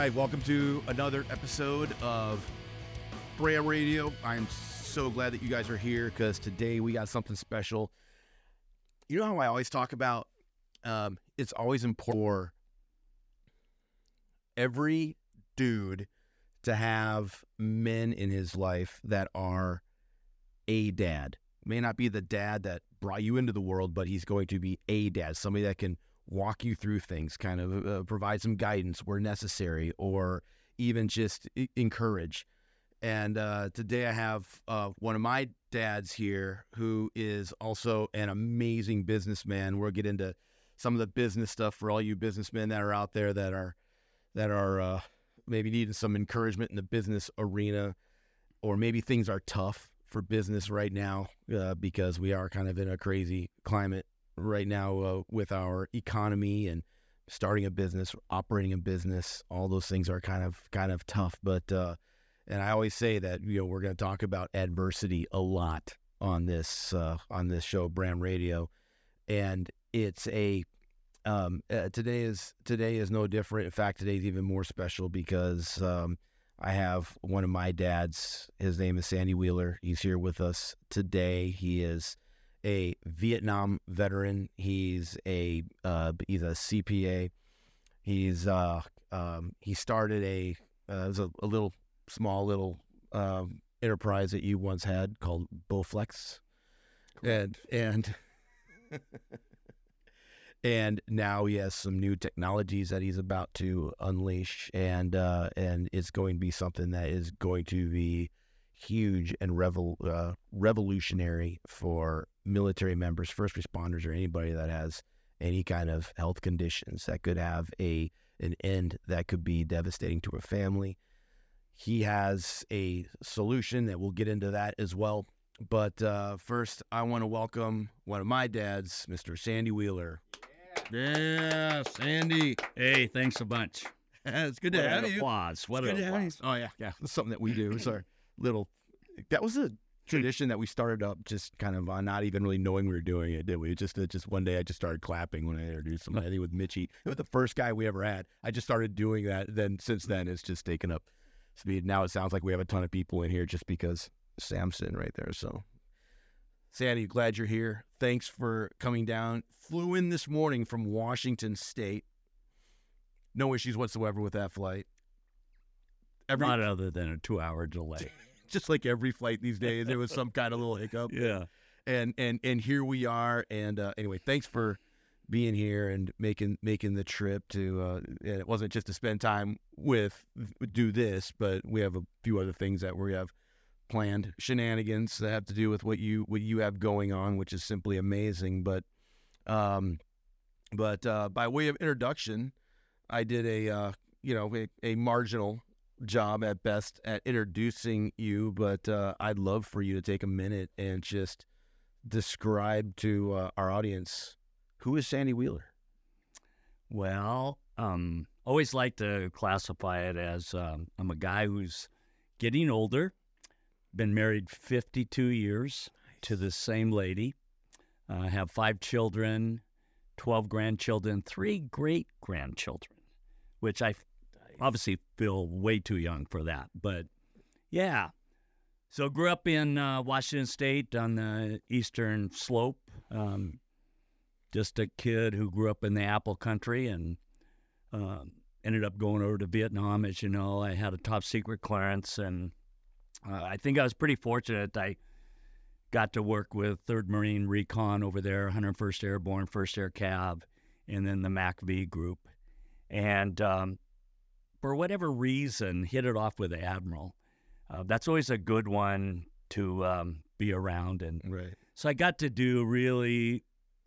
right, welcome to another episode of Bram Radio. I'm so glad that you guys are here because today we got something special. You know how I always talk about um, it's always important for every dude to have men in his life that are a dad. May not be the dad that brought you into the world, but he's going to be a dad, somebody that can walk you through things, kind of uh, provide some guidance where necessary, or even just I- encourage. And uh, today I have uh, one of my dads here who is also an amazing businessman. We'll get into some of the business stuff for all you businessmen that are out there that are that are uh, maybe needing some encouragement in the business arena, or maybe things are tough for business right now uh, because we are kind of in a crazy climate right now uh, with our economy and starting a business, operating a business. All those things are kind of kind of tough, but uh, and I always say that you know we're going to talk about adversity a lot on this uh, on this show, Bram Radio, and it's a um, uh, today is today is no different. In fact, today is even more special because um, I have one of my dads. His name is Sandy Wheeler. He's here with us today. He is a Vietnam veteran. He's a uh, he's a CPA. He's uh, um, he started a uh, it was a, a little small little um, enterprise that you once had called Bowflex, and and and now he has some new technologies that he's about to unleash, and uh, and it's going to be something that is going to be huge and revol- uh, revolutionary for military members, first responders, or anybody that has any kind of health conditions that could have a an end that could be devastating to a family. He has a solution that we'll get into that as well. But uh, first, I want to welcome one of my dads, Mr. Sandy Wheeler. Yeah, Sandy. Hey, thanks a bunch. it's good to What have you. applause. What an good you. applause. Oh yeah, yeah. That's something that we do. Our little. That was a tradition that we started up, just kind of uh, not even really knowing we were doing it, did we? Just uh, just one day, I just started clapping when I introduced somebody. I think with Mitchie, it was the first guy we ever had. I just started doing that. Then since then, it's just taken up speed. Now it sounds like we have a ton of people in here just because Sam's sitting right there. So. Sandy, glad you're here. Thanks for coming down. Flew in this morning from Washington State. No issues whatsoever with that flight. Every, Not other than a two-hour delay. just like every flight these days, there was some kind of little hiccup. yeah. And and and here we are. And uh, anyway, thanks for being here and making making the trip to. Uh, and it wasn't just to spend time with do this, but we have a few other things that we have planned shenanigans that have to do with what you what you have going on, which is simply amazing. But um, but uh, by way of introduction, I did a uh, you know a, a marginal job at best at introducing you, but uh, I'd love for you to take a minute and just describe to uh, our audience who is Sandy Wheeler. Well, um, always like to classify it as um, I'm a guy who's getting older. Been married 52 years to the same lady. Uh, have five children, 12 grandchildren, three great grandchildren, which I obviously feel way too young for that. But yeah. So grew up in uh, Washington State on the eastern slope. Um, just a kid who grew up in the apple country and um, ended up going over to Vietnam. As you know, I had a top secret clearance, and uh, I think I was pretty fortunate. I got to work with 3rd Marine Recon over there, 101st Airborne, 1st Air Cav, and then the MACV group. And um, for whatever reason, hit it off with the Admiral. Uh, that's always a good one to um, be around. And Right. so I got to do really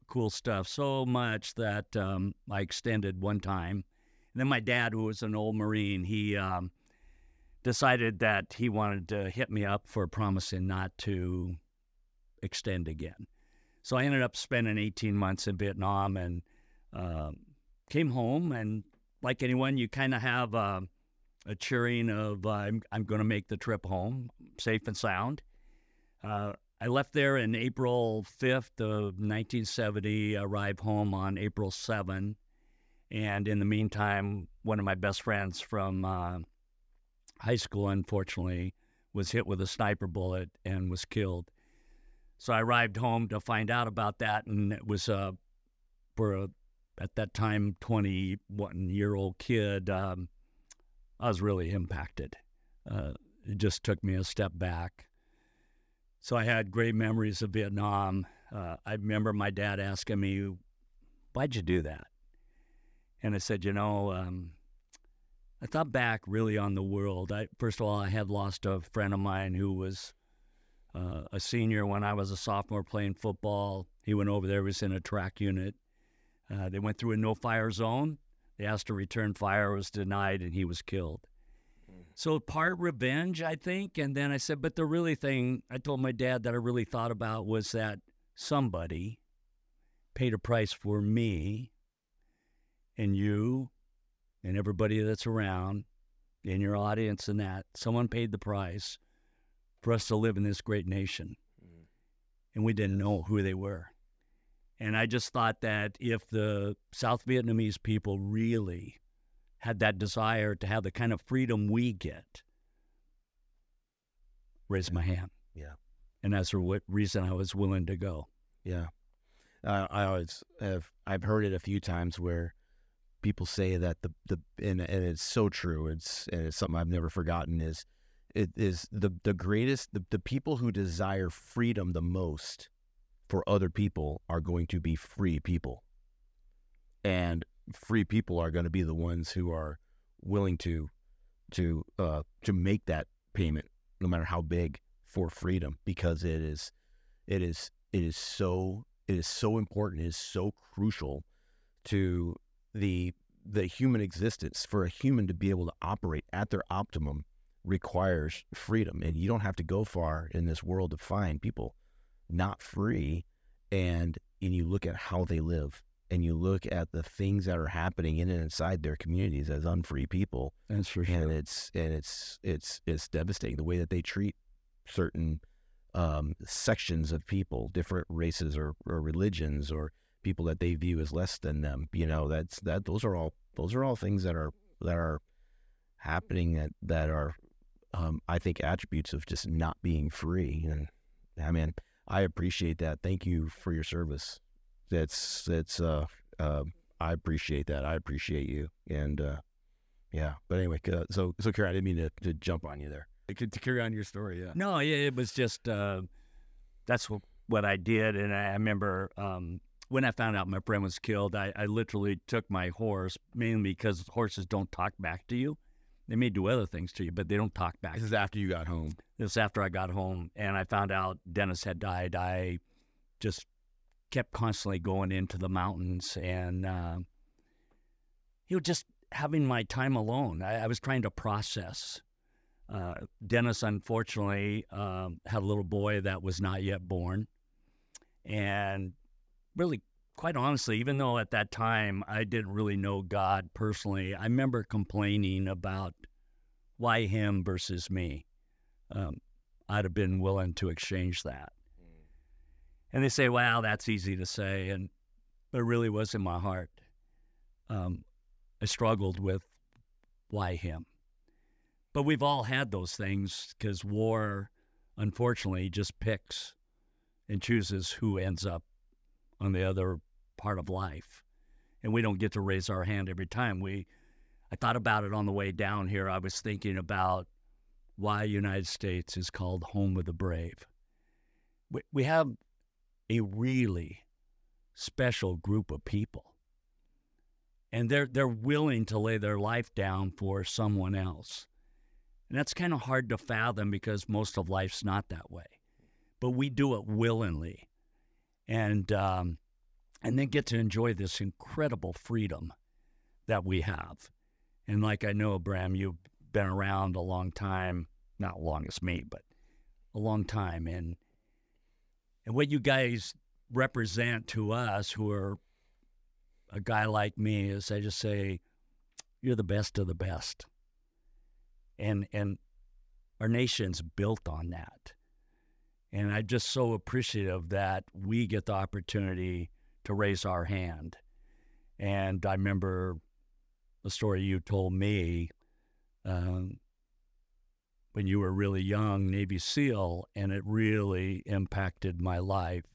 cool stuff, so much that um, I extended one time. And then my dad, who was an old Marine, he um, decided that he wanted to hit me up for promising not to extend again. So I ended up spending 18 months in Vietnam and um, came home. And like anyone, you kind of have uh, a cheering of uh, I'm, I'm going to make the trip home safe and sound. Uh, I left there in April 5th of 1970, arrived home on April 7. And in the meantime, one of my best friends from uh, high school, unfortunately, was hit with a sniper bullet and was killed. So I arrived home to find out about that, and it was uh, for a, at that time 21 year old kid. Um, I was really impacted. Uh, it just took me a step back. So I had great memories of Vietnam. Uh, I remember my dad asking me, "Why'd you do that?" And I said, "You know." Um, I thought back really on the world. I, first of all, I had lost a friend of mine who was uh, a senior when I was a sophomore playing football. He went over there, he was in a track unit. Uh, they went through a no fire zone. They asked to return fire, was denied, and he was killed. So part revenge, I think. And then I said, but the really thing I told my dad that I really thought about was that somebody paid a price for me and you and everybody that's around in your audience and that someone paid the price for us to live in this great nation mm. and we didn't know who they were and i just thought that if the south vietnamese people really had that desire to have the kind of freedom we get raise my hand yeah and that's the reason i was willing to go yeah uh, i always have i've heard it a few times where people say that the the and, and it's so true. It's and it's something I've never forgotten. Is it is the the greatest the, the people who desire freedom the most for other people are going to be free people, and free people are going to be the ones who are willing to to uh, to make that payment, no matter how big, for freedom, because it is it is it is so it is so important. It is so crucial to the the human existence for a human to be able to operate at their optimum requires freedom and you don't have to go far in this world to find people not free and and you look at how they live and you look at the things that are happening in and inside their communities as unfree people that's for sure and it's and it's it's it's devastating the way that they treat certain um, sections of people different races or, or religions or people that they view as less than them. You know, that's that those are all those are all things that are that are happening that that are um, I think attributes of just not being free. And I mean, I appreciate that. Thank you for your service. That's that's uh, uh I appreciate that. I appreciate you. And uh, yeah, but anyway, uh, so so Karen, I didn't mean to, to jump on you there. To, to carry on your story, yeah. No, yeah, it was just uh, that's what what I did, and I, I remember um, when I found out my friend was killed, I, I literally took my horse, mainly because horses don't talk back to you. They may do other things to you, but they don't talk back. This is after you got home. This is after I got home, and I found out Dennis had died. I just kept constantly going into the mountains, and uh, you know, just having my time alone. I, I was trying to process. Uh, Dennis, unfortunately, um, had a little boy that was not yet born, and really, quite honestly, even though at that time I didn't really know God personally, I remember complaining about why him versus me. Um, I'd have been willing to exchange that. And they say, "Wow, that's easy to say," and but it really was in my heart. Um, I struggled with why him. But we've all had those things because war, unfortunately, just picks and chooses who ends up on the other part of life. And we don't get to raise our hand every time. We I thought about it on the way down here. I was thinking about why United States is called home of the brave. We, we have a really special group of people. And they're they're willing to lay their life down for someone else. And that's kind of hard to fathom because most of life's not that way. But we do it willingly and um, and then get to enjoy this incredible freedom that we have. And like I know, Bram, you've been around a long time, not long as me, but a long time, and and what you guys represent to us, who are a guy like me, is I just say, you're the best of the best, and and our nation's built on that. And I'm just so appreciative that we get the opportunity to raise our hand And I remember the story you told me um, when you were really young, Navy SEAL, and it really impacted my life.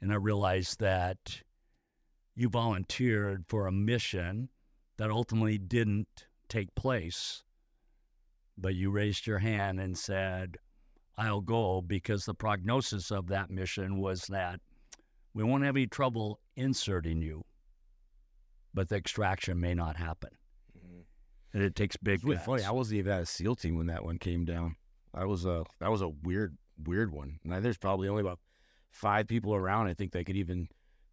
And I realized that you volunteered for a mission that ultimately didn't take place, but you raised your hand and said, I'll go because the prognosis of that mission was that we won't have any trouble inserting you, but the extraction may not happen. Mm-hmm. And it takes big It's really guts. funny. I wasn't even at a SEAL team when that one came down. I was a that was a weird weird one. And there's probably only about five people around. I think they could even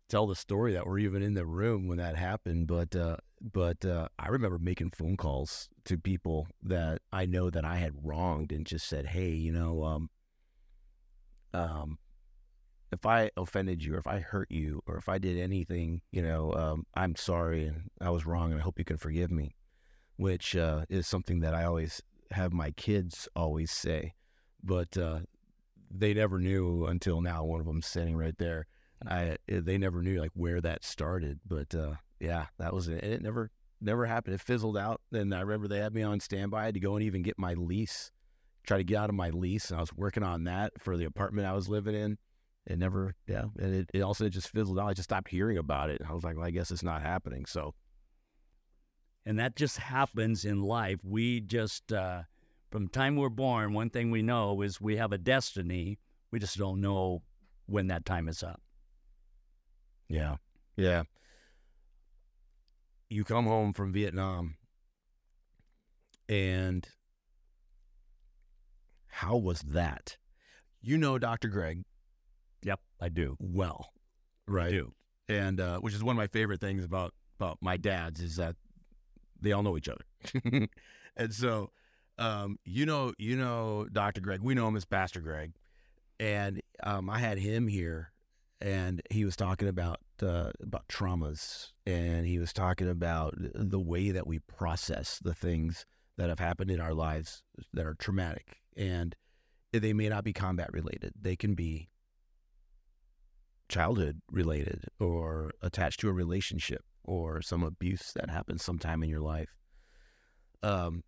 tell the story that were even in the room when that happened. But uh, but uh, I remember making phone calls to people that I know that I had wronged and just said, hey, you know, um, um, if I offended you or if I hurt you or if I did anything, you know, um, I'm sorry and I was wrong and I hope you can forgive me which uh, is something that I always have my kids always say, but uh, they never knew until now. One of them sitting right there. I eh, they never knew like where that started, but uh, yeah, that was it. And it never never happened. It fizzled out. And I remember they had me on standby. To go and even get my lease, try to get out of my lease, and I was working on that for the apartment I was living in. It never, yeah, and it, it also just fizzled out. I just stopped hearing about it. I was like, well, I guess it's not happening. So And that just happens in life. We just, uh, from the time we're born, one thing we know is we have a destiny. We just don't know when that time is up. Yeah. Yeah. You come home from Vietnam and how was that? You know Dr. Greg Yep, I do. well, right. I do. And uh, which is one of my favorite things about about my dads is that they all know each other. and so um, you know you know Dr. Greg. We know him as Pastor Greg. And um, I had him here and he was talking about uh, about traumas and he was talking about the way that we process the things that have happened in our lives that are traumatic and they may not be combat related. They can be childhood related or attached to a relationship or some abuse that happened sometime in your life. Um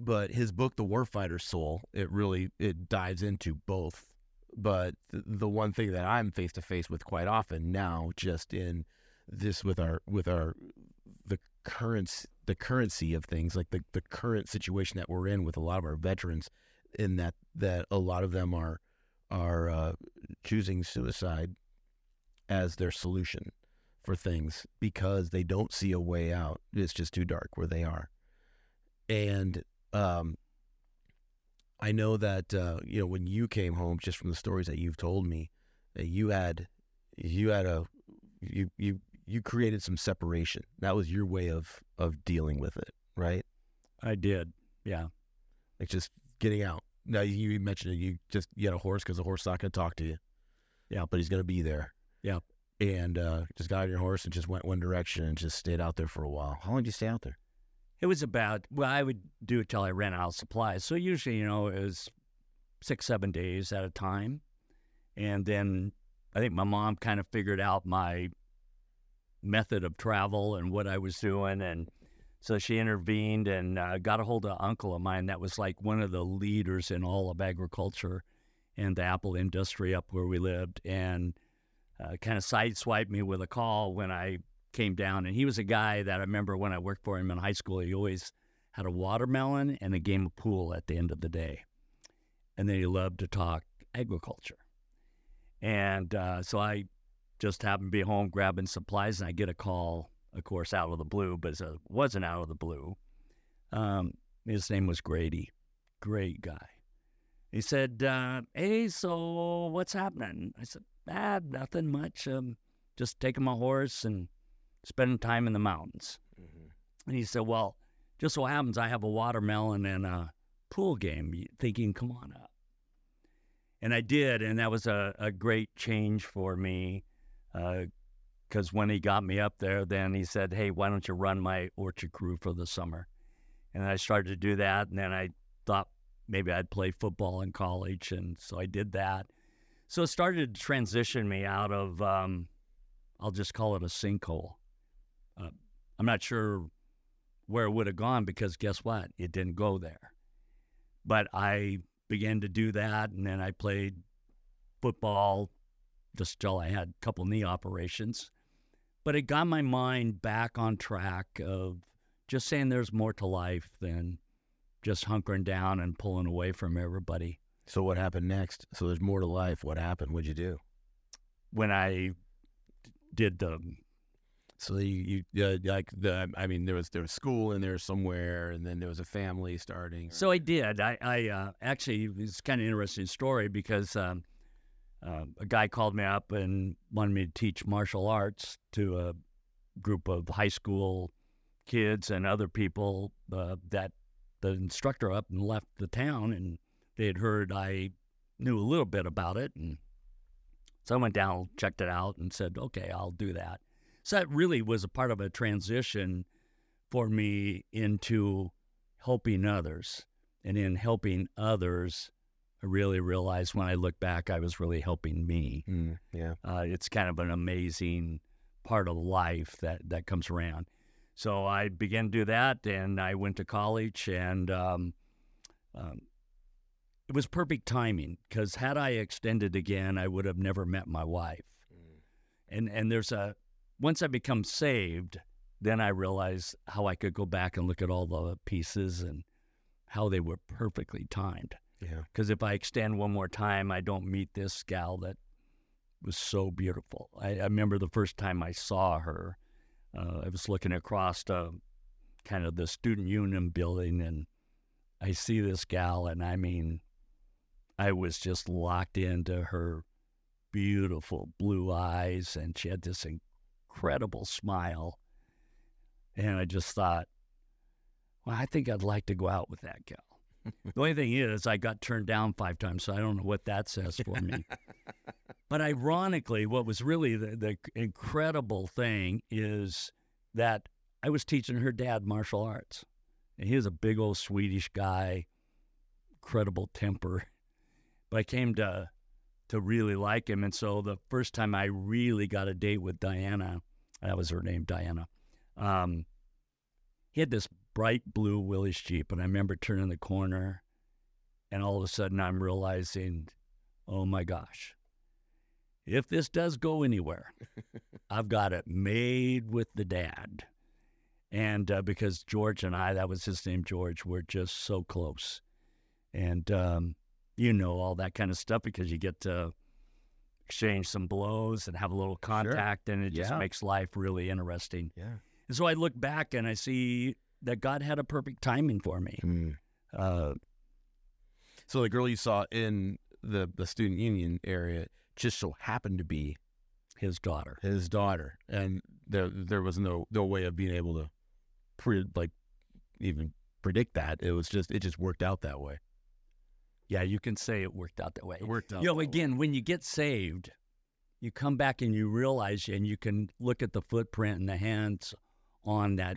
but his book the warfighter's soul it really it dives into both but th- the one thing that I'm face to face with quite often now, just in this with our with our the currents the currency of things, like the the current situation that we're in with a lot of our veterans, in that that a lot of them are are uh, choosing suicide as their solution for things because they don't see a way out. It's just too dark where they are, and um, I know that uh, you know when you came home, just from the stories that you've told me, that you had you had a you you you created some separation. That was your way of of dealing with it, right? I did. Yeah. Like just getting out. Now you mentioned it. You just you had a horse because the horse's not going to talk to you. Yeah. but he's going to be there. Yeah. and uh, just got on your horse and just went one direction and just stayed out there for a while. How long did you stay out there? It was about, well, I would do it till I ran out of supplies. So usually, you know, it was six, seven days at a time. And then I think my mom kind of figured out my method of travel and what I was doing. And so she intervened and uh, got a hold of an uncle of mine that was like one of the leaders in all of agriculture and the apple industry up where we lived. And uh, kind of sideswiped me with a call when I came down. And he was a guy that I remember when I worked for him in high school, he always had a watermelon and a game of pool at the end of the day. And then he loved to talk agriculture. And uh, so I just happened to be home grabbing supplies, and I get a call, of course, out of the blue, but it wasn't out of the blue. Um, his name was Grady. Great guy. He said, uh, Hey, so what's happening? I said, Ah, nothing much. Um, just taking my horse and spending time in the mountains. And he said, Well, just so happens I have a watermelon and a pool game. Thinking, come on up. And I did, and that was a, a great change for me. Because when he got me up there, then he said, Hey, why don't you run my orchard crew for the summer? And I started to do that. And then I thought maybe I'd play football in college. And so I did that. So it started to transition me out of, um, I'll just call it a sinkhole, Uh, I'm not sure where it would have gone because guess what? It didn't go there. But I began to do that, and then I played football just till I had a couple knee operations. But it got my mind back on track of just saying there's more to life than just hunkering down and pulling away from everybody. So what happened next? So there's more to life. What happened? What'd you do? When I did the So you, you uh, like the I mean there was there was school in there somewhere, and then there was a family starting. So I did. I, I uh, actually it's kind of an interesting story because um, uh, a guy called me up and wanted me to teach martial arts to a group of high school kids and other people uh, that the instructor up and left the town and they had heard I knew a little bit about it and so I went down, checked it out, and said, "Okay, I'll do that." So that really was a part of a transition for me into helping others. And in helping others, I really realized when I look back, I was really helping me. Mm, yeah. Uh, it's kind of an amazing part of life that, that comes around. So I began to do that, and I went to college, and um, um, it was perfect timing because had I extended again, I would have never met my wife. And and there's a once I become saved, then I realized how I could go back and look at all the pieces and how they were perfectly timed. Yeah. Because if I extend one more time, I don't meet this gal that was so beautiful. I, I remember the first time I saw her, uh, I was looking across to kind of the student union building, and I see this gal, and I mean, I was just locked into her beautiful blue eyes, and she had this incredible smile. And I just thought, well, I think I'd like to go out with that gal. the only thing is, I got turned down five times, so I don't know what that says for me. but ironically, what was really the, the incredible thing is that I was teaching her dad martial arts. And he was a big old Swedish guy, incredible temper. But I came to to really like him. And so the first time I really got a date with Diana, that was her name, Diana. Um, he had this bright blue Willys Jeep, and I remember turning the corner, and all of a sudden I'm realizing, oh my gosh, if this does go anywhere, I've got it made with the dad. And uh, because George and I, that was his name, George, we're just so close. And um, you know all that kind of stuff because you get to exchange some blows and have a little contact, and it just makes life really interesting. Yeah. And so I look back and I see that God had a perfect timing for me. Mm. Uh, So the girl you saw in the the student union area just so happened to be his daughter. his daughter, and there there was no no way of being able to pre like even predict that. It was just it just worked out that way. Yeah, you can say it worked out that way. It worked out. You know, that way. again, when you get saved, you come back and you realize, and you can look at the footprint and the hands on that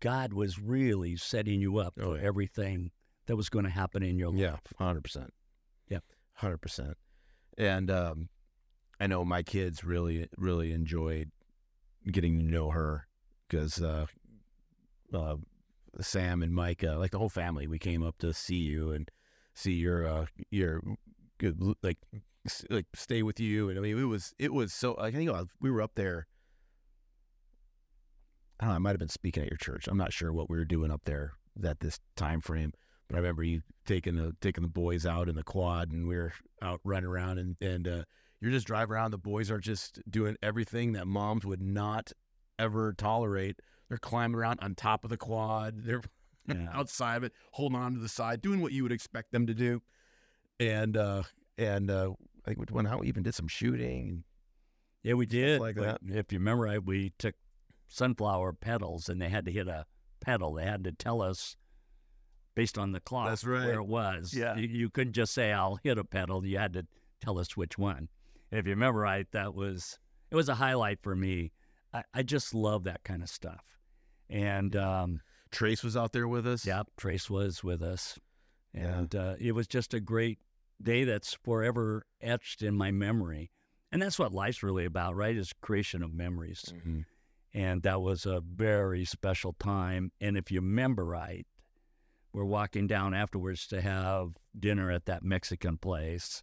God was really setting you up Oh, for yeah. everything that was going to happen in your life. Yeah, hundred percent. Yeah, hundred percent. And um, I know my kids really, really enjoyed getting to know her because uh, uh, Sam and Micah, like the whole family, we came up to see you and see your uh, your good like like stay with you. And I mean, it was it was so. I think we were up there. I don't know. I might have been speaking at your church. I'm not sure what we were doing up there at this time frame. But I remember you taking the taking the boys out in the quad, and we were out running around, and and uh, you're just driving around. The boys are just doing everything that moms would not ever tolerate. They're climbing around on top of the quad. They're Yeah. outside of it, holding on to the side, doing what you would expect them to do. And uh, and uh, I think we went out. We even did some shooting. Yeah, we did. like but If you remember, I, we took sunflower petals, and they had to hit a pedal. They had to tell us based on the clock That's right. where it was. Yeah. you, you couldn't just say I'll hit a pedal. You had to tell us which one. And if you remember right, that was it was a highlight for me. I, I just love that kind of stuff. And um, Trace was out there with us. Yep, Trace was with us, Yeah. and uh, it was just a great day that's forever etched in my memory. And that's what life's really about, right? Is creation of memories. Mhm. And that was a very special time. And if you remember right, we're walking down afterwards to have dinner at that Mexican place.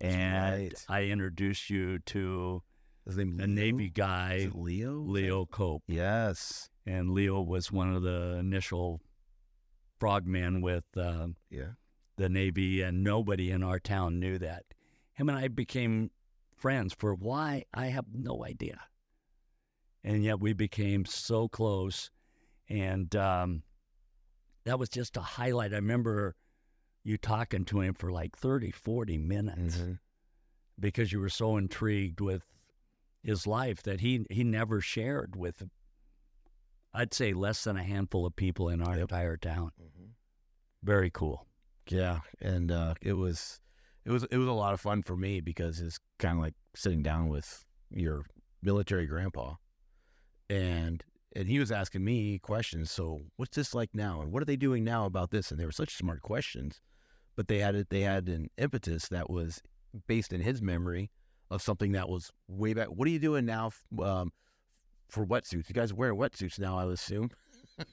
That's and right. I introduced you to His name a Leo? Navy guy, Leo? Leo Cope. Yes. And Leo was one of the initial frogmen with uh, Yeah. the Navy, and nobody in our town knew that. Him and I became friends for why I have no idea. And yet we became so close. And um, that was just a highlight. I remember you talking to him for like 30, 40 minutes Mhm. because you were so intrigued with his life that he, he never shared with, I'd say, less than a handful of people in our Yep. entire town. Mhm. Very cool. Yeah, and uh, it was it was it was a lot of fun for me because it's kind of like sitting down with your military grandpa, and and he was asking me questions. So what's this like now, and what are they doing now about this? And they were such smart questions, but they had it they had an impetus that was based in his memory of something that was way back. What are you doing now um, for wetsuits? You guys wear wetsuits now, I would assume.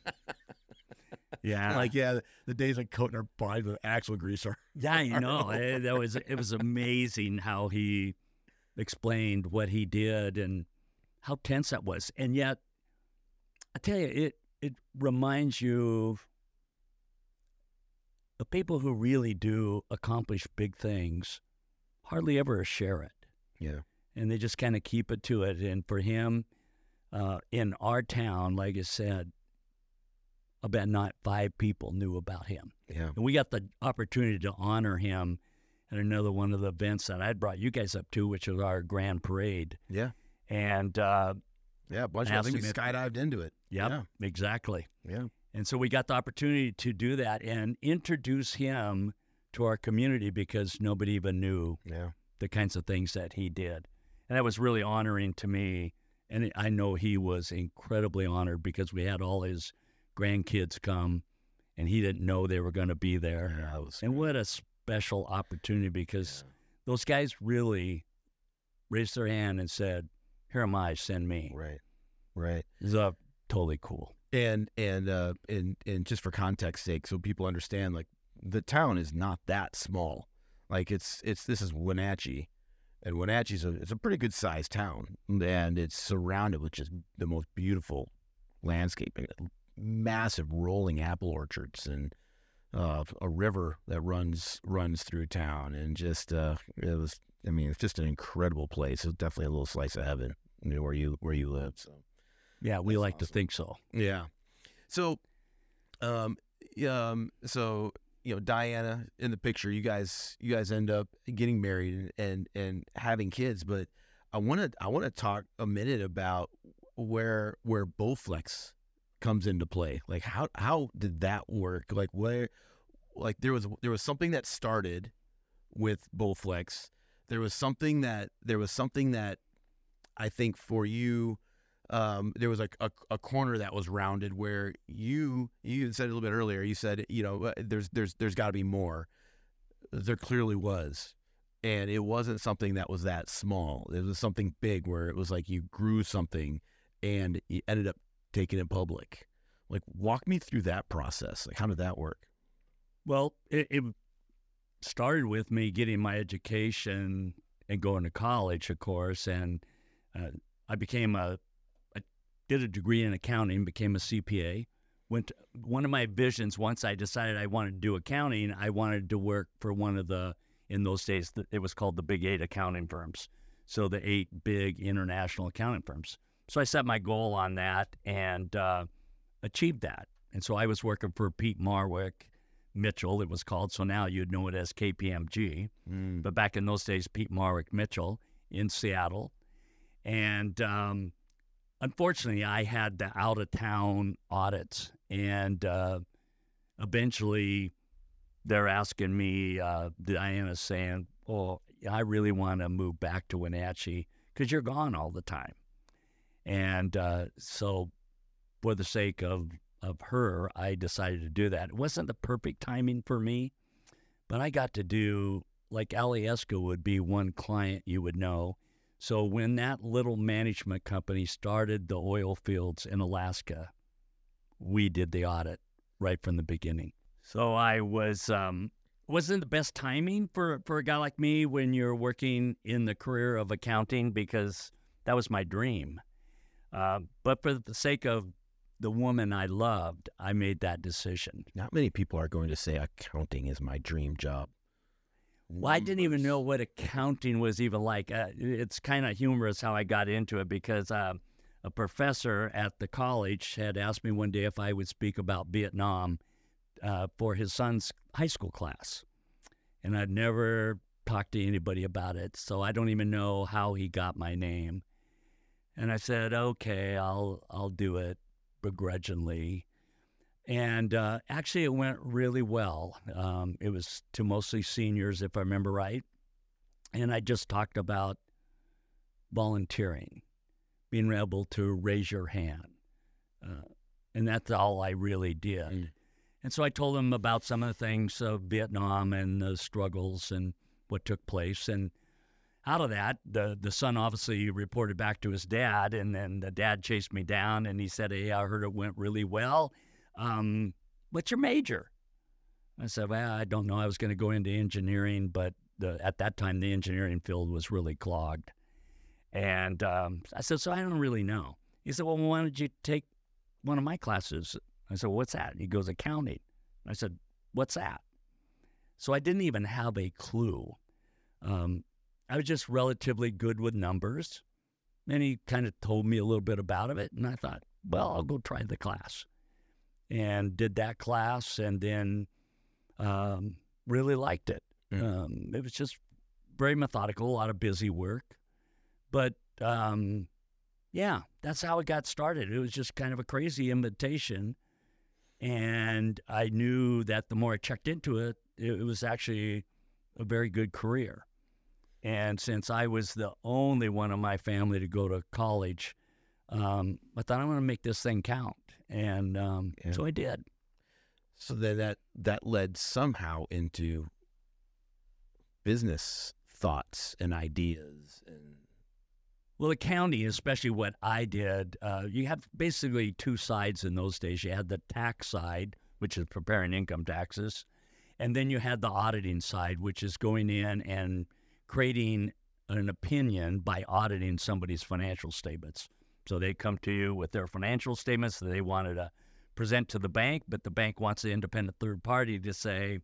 Yeah. Like yeah, the, days like coating our bodies with axle greaser. Yeah, you know, eh, that was it was amazing how he explained what he did and how tense that was. And yet I tell you, it it reminds you the people who really do accomplish big things hardly ever share it. Yeah. And they just kind of keep it to it. And for him, uh, in our town, like I said, about not five people knew about him. Yeah. And we got the opportunity to honor him at another one of the events that I'd brought you guys up to, which was our grand parade. Yeah. And uh, Yeah, a bunch I of think we skydived into it. yep, Yeah. exactly. Yeah. And so we got the opportunity to do that and introduce him to our community because nobody even knew Yeah. the kinds of things that he did. And that was really honoring to me. And I know he was incredibly honored because we had all his grandkids come and he didn't know they were going to be there. Yeah, And what a special opportunity because those guys really raised their hand and said, Here am I, send me. right. Right. It's uh, totally cool. And and uh and and just for context sake, so people understand like the town is not that small. Like it's it's this is Wenatchee. And Wenatchee's a it's a pretty good sized town. And it's surrounded with just the most beautiful landscaping. Massive rolling apple orchards and uh, a river that runs runs through town and just uh, it was I mean it's just an incredible place. It's definitely a little slice of heaven you know, where you where you live. So Yeah, we That's like to think so. yeah. So, um, yeah, um, so you know, Diana in the picture, you guys, you guys end up getting married and and, and having kids. But I want to, I want to talk a minute about where where Bowflex comes into play. Like how how did that work? Like where, like there was there was something that started with Bowflex. There was something that there was something that I think for you um, there was like a, a corner that was rounded where you you said a little bit earlier. You said you know there's there's there's got to be more. There clearly was, and it wasn't something that was that small. It was something big where it was like you grew something, and you ended up taking it public. Like walk me through that process. Like how did that work? Well, it, it started with me getting my education and going to college, of course, and uh, I became a, did a degree in accounting, became a CPA. Went to, one of my visions once I decided I wanted to do accounting, I wanted to work for one of the in those days it was called the Big Eight accounting firms, so the eight big international accounting firms. So I set my goal on that and uh, achieved that. And so I was working for Peat Marwick Mitchell, it was called. So now you'd know it as KPMG. Mm. But back in those days, Peat Marwick Mitchell in Seattle. And um, unfortunately, I had the out of town audits. And uh, eventually, they're asking me, uh, Diana's saying, Oh, I really want to move back to Wenatchee because you're gone all the time. And uh, so, for the sake of of her, I decided to do that. It wasn't the perfect timing for me, but I got to do like Alyeska would be one client you would know. So when that little management company started the oil fields in Alaska, we did the audit right from the beginning. So I was um, wasn't the best timing for for a guy like me when you're working in the career of accounting because that was my dream. Uh, but for the sake of the woman I loved, I made that decision. Not many people are going to say accounting is my dream job. Well, I didn't even know what accounting was even like. Uh, it's kind of humorous how I got into it because uh, a professor at the college had asked me one day if I would speak about Vietnam uh, for his son's high school class. And I'd never talked to anybody about it, so I don't even know how he got my name. And I said, "Okay, I'll I'll do it begrudgingly." And uh, actually, it went really well. Um, it was to mostly seniors, if I remember right. And I just talked about volunteering, being able to raise your hand. Uh, and that's all I really did. Mm. And so I told them about some of the things of Vietnam and the struggles and what took place. And out of that, the the son obviously reported back to his dad, and then the dad chased me down and he said, "Hey, I heard it went really well." Um, what's your major? I said, well, I don't know. I was going to go into engineering, but the, at that time, the engineering field was really clogged. And um, I said, so I don't really know. He said, well, why don't you take one of my classes? I said, well, what's that? He goes, accounting. I said, what's that? So I didn't even have a clue. Um, I was just relatively good with numbers. And he kind of told me a little bit about it. And I thought, well, I'll go try the class and did that class and then um, really liked it. Mm. Um, it was just very methodical, a lot of busy work. But um, yeah, that's how it got started. It was just kind of a crazy invitation. And I knew that the more I checked into it, it was actually a very good career. And since I was the only one in my family to go to college, um, I thought I'm going to make this thing count and um, yeah. so I did. So that that that led somehow into business thoughts and ideas and. Well, the county, especially what I did, uh, you have basically two sides in those days. You had the tax side, which is preparing income taxes, and then you had the auditing side, which is going in and creating an opinion by auditing somebody's financial statements. So they come to you with their financial statements that they wanted to present to the bank, but the bank wants an independent third party to say,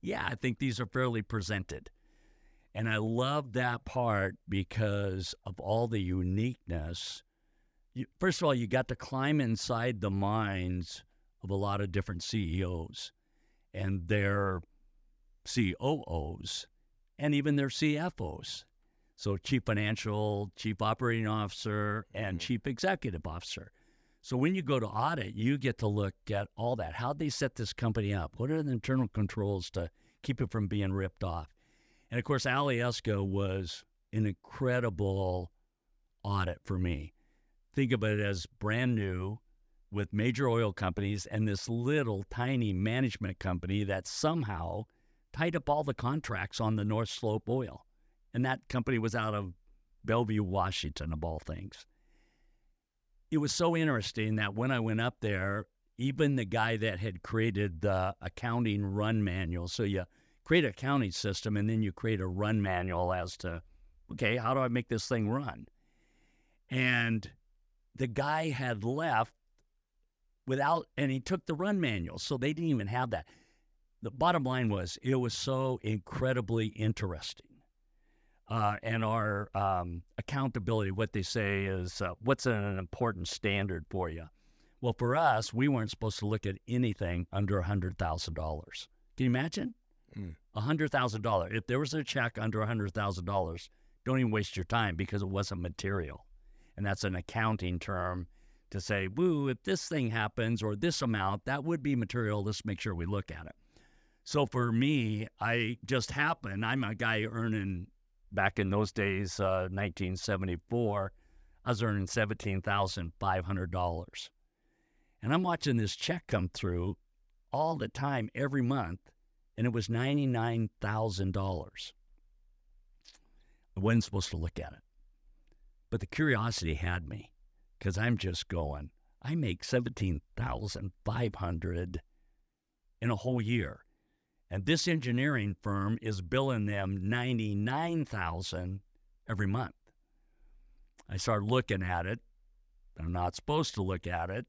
yeah, I think these are fairly presented. And I love that part because of all the uniqueness. You, first of all, you got to climb inside the minds of a lot of different CEOs and their COOs and even their CFOs. So, chief financial, chief operating officer, and mm-hmm. chief executive officer. So, when you go to audit, you get to look at all that. How'd they set this company up? What are the internal controls to keep it from being ripped off? And of course, Alyeska was an incredible audit for me. Think of it as brand new with major oil companies and this little tiny management company that somehow tied up all the contracts on the North Slope oil. And that company was out of Bellevue, Washington, of all things. It was so interesting that when I went up there, even the guy that had created the accounting run manual, so you create an accounting system and then you create a run manual as to, okay, how do I make this thing run? And the guy had left without, and he took the run manual. So they didn't even have that. The bottom line was it was so incredibly interesting uh, and our um, accountability. What they say is, uh, what's an important standard for you? Well, for us, we weren't supposed to look at anything under $100,000. Can you imagine? Mm. $100,000. If there was a check under $100,000, don't even waste your time because it wasn't material. And that's an accounting term to say, woo, if this thing happens or this amount, that would be material. Let's make sure we look at it. So for me, I just happen, I'm a guy earning back in those days, uh, 1974, I was earning $17,500. And I'm watching this check come through all the time, every month, and it was $99,000. I wasn't supposed to look at it. But the curiosity had me because I'm just going, I make 17,500 in a whole year. And this engineering firm is billing them 99,000 every month. I started looking at it. I'm not supposed to look at it.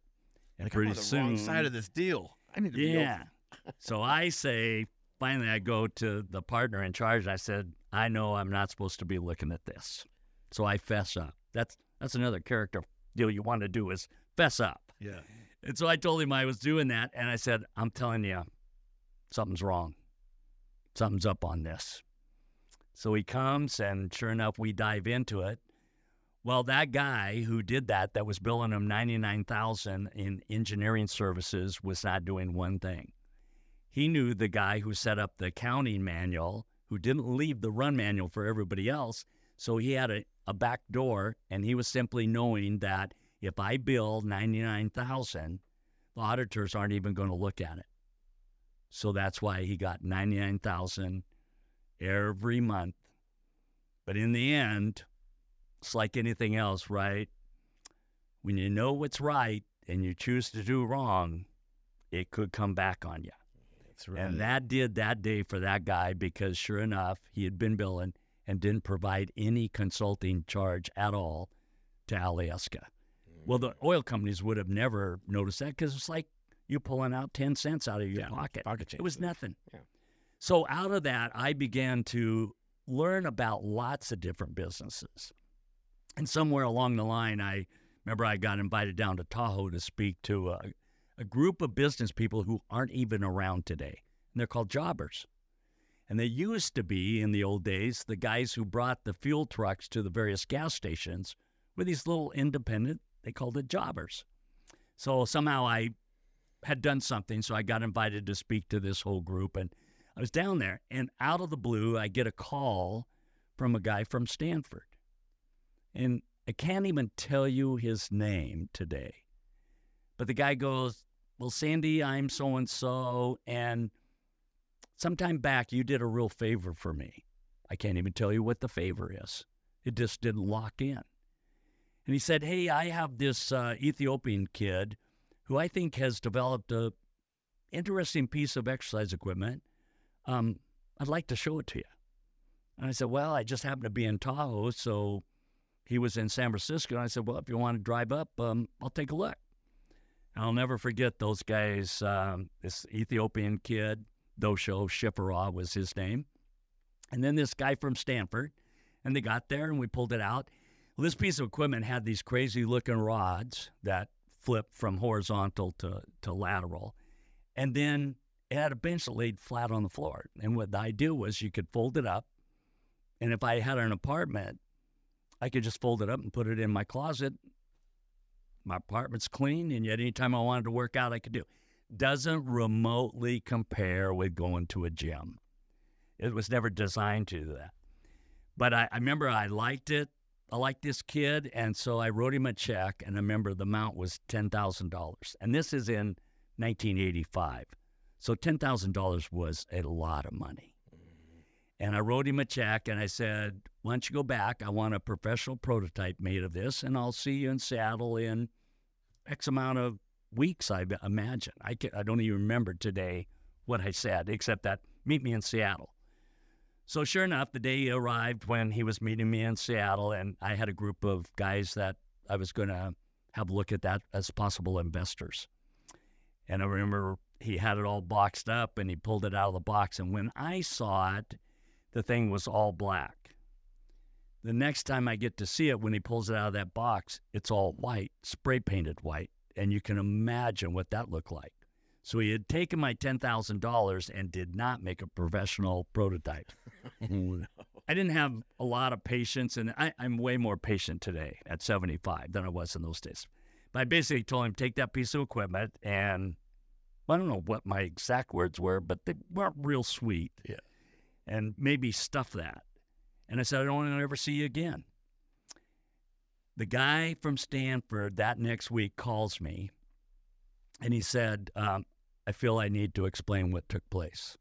And Like, pretty I'm on the soon, wrong side of this deal. I need to be yeah. so I say, finally, I go to the partner in charge. And I said, I know I'm not supposed to be looking at this. So I fess up. That's that's another character deal you want to do is fess up. Yeah. And so I told him I was doing that, and I said, I'm telling you, something's wrong. Something's up on this. So he comes, and sure enough, we dive into it. Well, that guy who did that, that was billing him ninety-nine thousand in engineering services, was not doing one thing. He knew the guy who set up the accounting manual, who didn't leave the run manual for everybody else. So he had a, a back door, and he was simply knowing that if I bill ninety-nine thousand, the auditors aren't even going to look at it. So that's why he got ninety-nine thousand every month. But in the end, it's like anything else, right? When you know what's right and you choose to do wrong, it could come back on you. That's right. And that did that day for that guy because sure enough, he had been billing and didn't provide any consulting charge at all to Alyeska. Well, the mm. oil companies would have never noticed that because it's like you pulling out 10 cents out of your Yeah, pocket. pocket change. It was nothing. Yeah. So out of that, I began to learn about lots of different businesses. And somewhere along the line, I remember I got invited down to Tahoe to speak to a, a group of business people who aren't even around today. And they're called jobbers. And they used to be, in the old days, the guys who brought the fuel trucks to the various gas stations were these little independent, they called it jobbers. So somehow I had done something, so I got invited to speak to this whole group. And I was down there, and out of the blue, I get a call from a guy from Stanford. And I can't even tell you his name today. But the guy goes, Well, Sandy, I'm so and so. And sometime back, you did a real favor for me. I can't even tell you what the favor is, it just didn't lock in. And he said, Hey, I have this uh, Ethiopian kid who I think has developed a interesting piece of exercise equipment. Um, I'd like to show it to you. And I said, Well, I just happened to be in Tahoe, so he was in San Francisco. And I said, Well, if you want to drive up, um, I'll take a look. And I'll never forget those guys. Um, this Ethiopian kid, Dosho Shifferaw was his name. And then this guy from Stanford. And they got there and we pulled it out. Well, this piece of equipment had these crazy looking rods that flip from horizontal to, to lateral. And then it had a bench that laid flat on the floor. And what the idea was you could fold it up. And if I had an apartment, I could just fold it up and put it in my closet. My apartment's clean, and yet anytime I wanted to work out, I could do. Doesn't remotely compare with going to a gym. It was never designed to do that. But I, I remember I liked it. I liked this kid, and so I wrote him a check, and I remember the amount was ten thousand dollars. And this is in 1985, so ten thousand dollars was a lot of money. Mm-hmm. And I wrote him a check and I said, Why don't you go back? I want a professional prototype made of this, and I'll see you in Seattle in X amount of weeks, I imagine. I, can, I don't even remember today what I said, except that meet me in Seattle. So, sure enough, the day he arrived when he was meeting me in Seattle, and I had a group of guys that I was going to have a look at that as possible investors. And I remember he had it all boxed up and he pulled it out of the box. And when I saw it, the thing was all black. The next time I get to see it, when he pulls it out of that box, it's all white, spray painted white. And you can imagine what that looked like. So he had taken my $10,000 and did not make a professional prototype. Oh, I didn't have a lot of patience, and I, I'm way more patient today at 75 than I was in those days. But I basically told him, take that piece of equipment, and I don't know what my exact words were, but they weren't real sweet. Yeah. And maybe stuff that. And I said, I don't want to ever see you again. The guy from Stanford that next week calls me and he said, um, I feel I need to explain what took place.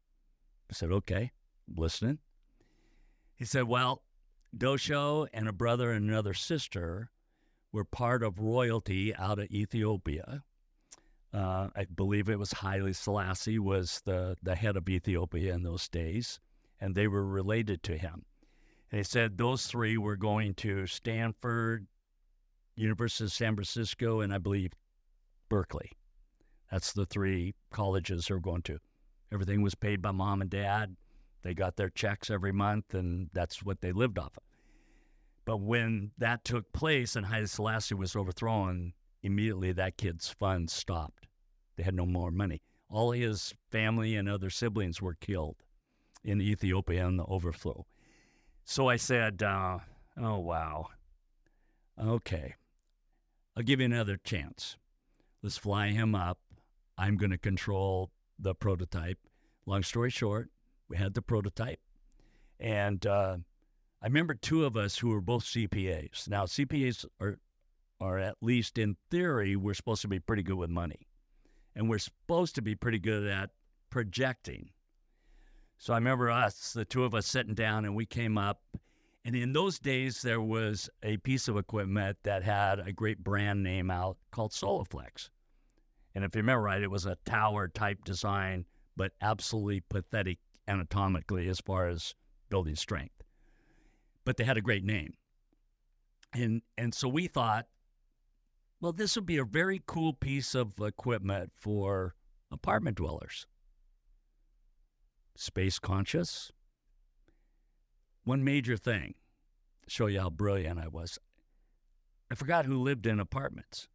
I said, okay, I'm listening. He said, well, Dosho and a brother and another sister were part of royalty out of Ethiopia. Uh, I believe it was Haile Selassie was the, the head of Ethiopia in those days, and they were related to him. And he said those three were going to Stanford, University of San Francisco, and I believe Berkeley. That's the three colleges they're going to. Everything was paid by mom and dad. They got their checks every month, and that's what they lived off of. But when that took place and Haile Selassie was overthrown, immediately that kid's funds stopped. They had no more money. All his family and other siblings were killed in Ethiopia in the overflow. So I said, uh, Oh, wow. Okay. I'll give you another chance. Let's fly him up. I'm going to control the prototype. Long story short, we had the prototype. And uh, I remember two of us who were both CPAs. Now, CPAs are, are at least in theory, we're supposed to be pretty good with money. And we're supposed to be pretty good at projecting. So I remember us, the two of us sitting down, and we came up. And in those days, there was a piece of equipment that had a great brand name out called Soloflex. And if you remember right, it was a tower type design, but absolutely pathetic anatomically as far as building strength but they had a great name. And and so we thought, well, this would be a very cool piece of equipment for apartment dwellers. Space conscious. One major thing, show you how brilliant I was. I forgot who lived in apartments.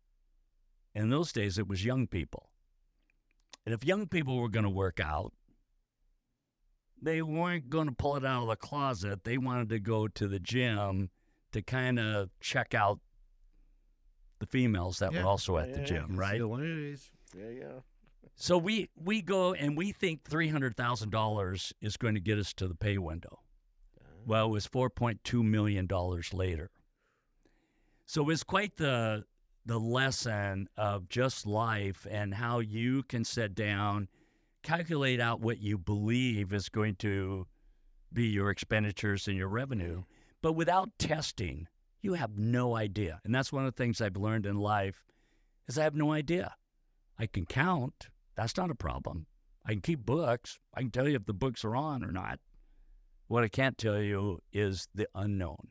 In those days, it was young people. And if young people were going to work out, they weren't going to pull it out of the closet. They wanted to go to the gym to kind of check out the females that Yeah. were also at Yeah, the yeah, gym, right? Facilities. Yeah, yeah. So we we go and we think three hundred thousand dollars is going to get us to the pay window. Well, it was four point two million dollars later. So it was quite the the lesson of just life and how you can sit down, calculate out what you believe is going to be your expenditures and your revenue, but without testing, you have no idea. And that's one of the things I've learned in life is I have no idea. I can count. That's not a problem. I can keep books. I can tell you if the books are on or not. What I can't tell you is the unknown.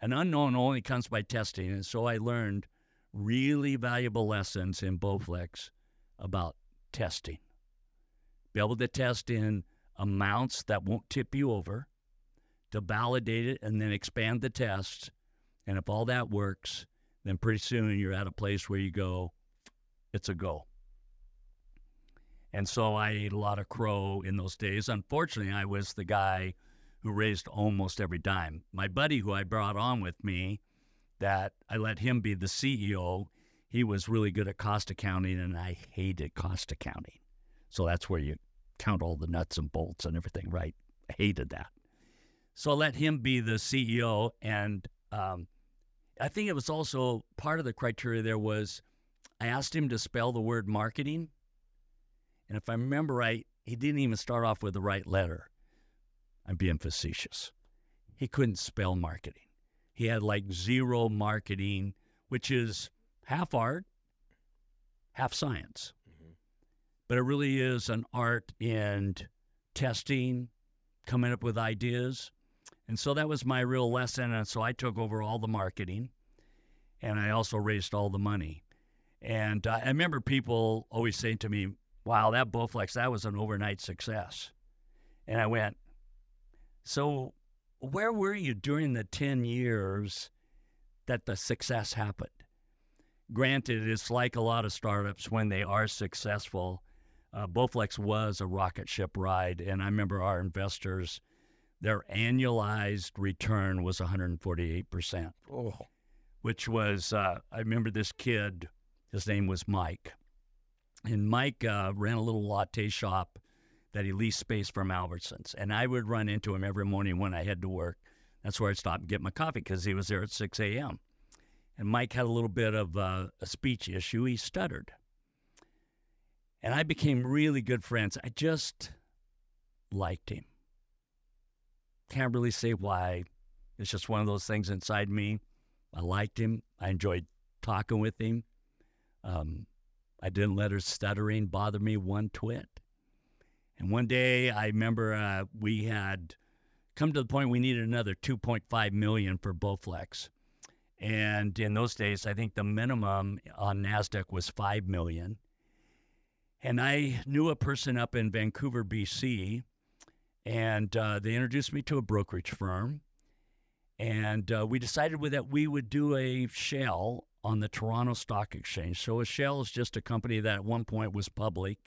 An unknown only comes by testing. And so I learned really valuable lessons in Bowflex about testing. Be able to test in amounts that won't tip you over, to validate it and then expand the test. And if all that works, then pretty soon you're at a place where you go, it's a go. And so I ate a lot of crow in those days. Unfortunately, I was the guy who raised almost every dime. My buddy, who I brought on with me, that I let him be the CEO, he was really good at cost accounting, and I hated cost accounting. So that's where you count all the nuts and bolts and everything, right? I hated that. So I let him be the CEO, and um, I think it was also part of the criteria there was I asked him to spell the word marketing. And if I remember right, he didn't even start off with the right letter. I'm being facetious. He couldn't spell marketing. He had like zero marketing, which is half art, half science. But it really is an art in testing, coming up with ideas. And so that was my real lesson. And so I took over all the marketing and I also raised all the money. And uh, I remember people always saying to me, wow, that Bowflex, that was an overnight success. And I went, so where were you during the 10 years that the success happened? Granted, it's like a lot of startups when they are successful. Uh, Bowflex was a rocket ship ride. And I remember our investors, their annualized return was 148% Oh, which was uh, I remember this kid. His name was Mike, and Mike uh, ran a little latte shop that he leased space from Albertsons, and I would run into him every morning when I had to work. That's where I'd stop and get my coffee because he was there at 6 a.m. And Mike had a little bit of uh, a speech issue. He stuttered. And I became really good friends. I just liked him. Can't really say why, It's just one of those things inside me. I liked him. I enjoyed talking with him. Um, I didn't let her stuttering bother me one twit. And one day, I remember uh, we had come to the point we needed another 2.5 million for Bowflex. And in those days, I think the minimum on NASDAQ was 5 million. And I knew a person up in Vancouver, BC, and uh, they introduced me to a brokerage firm. And uh, we decided that we would do a shell on the Toronto Stock Exchange. So a shell is just a company that at one point was public.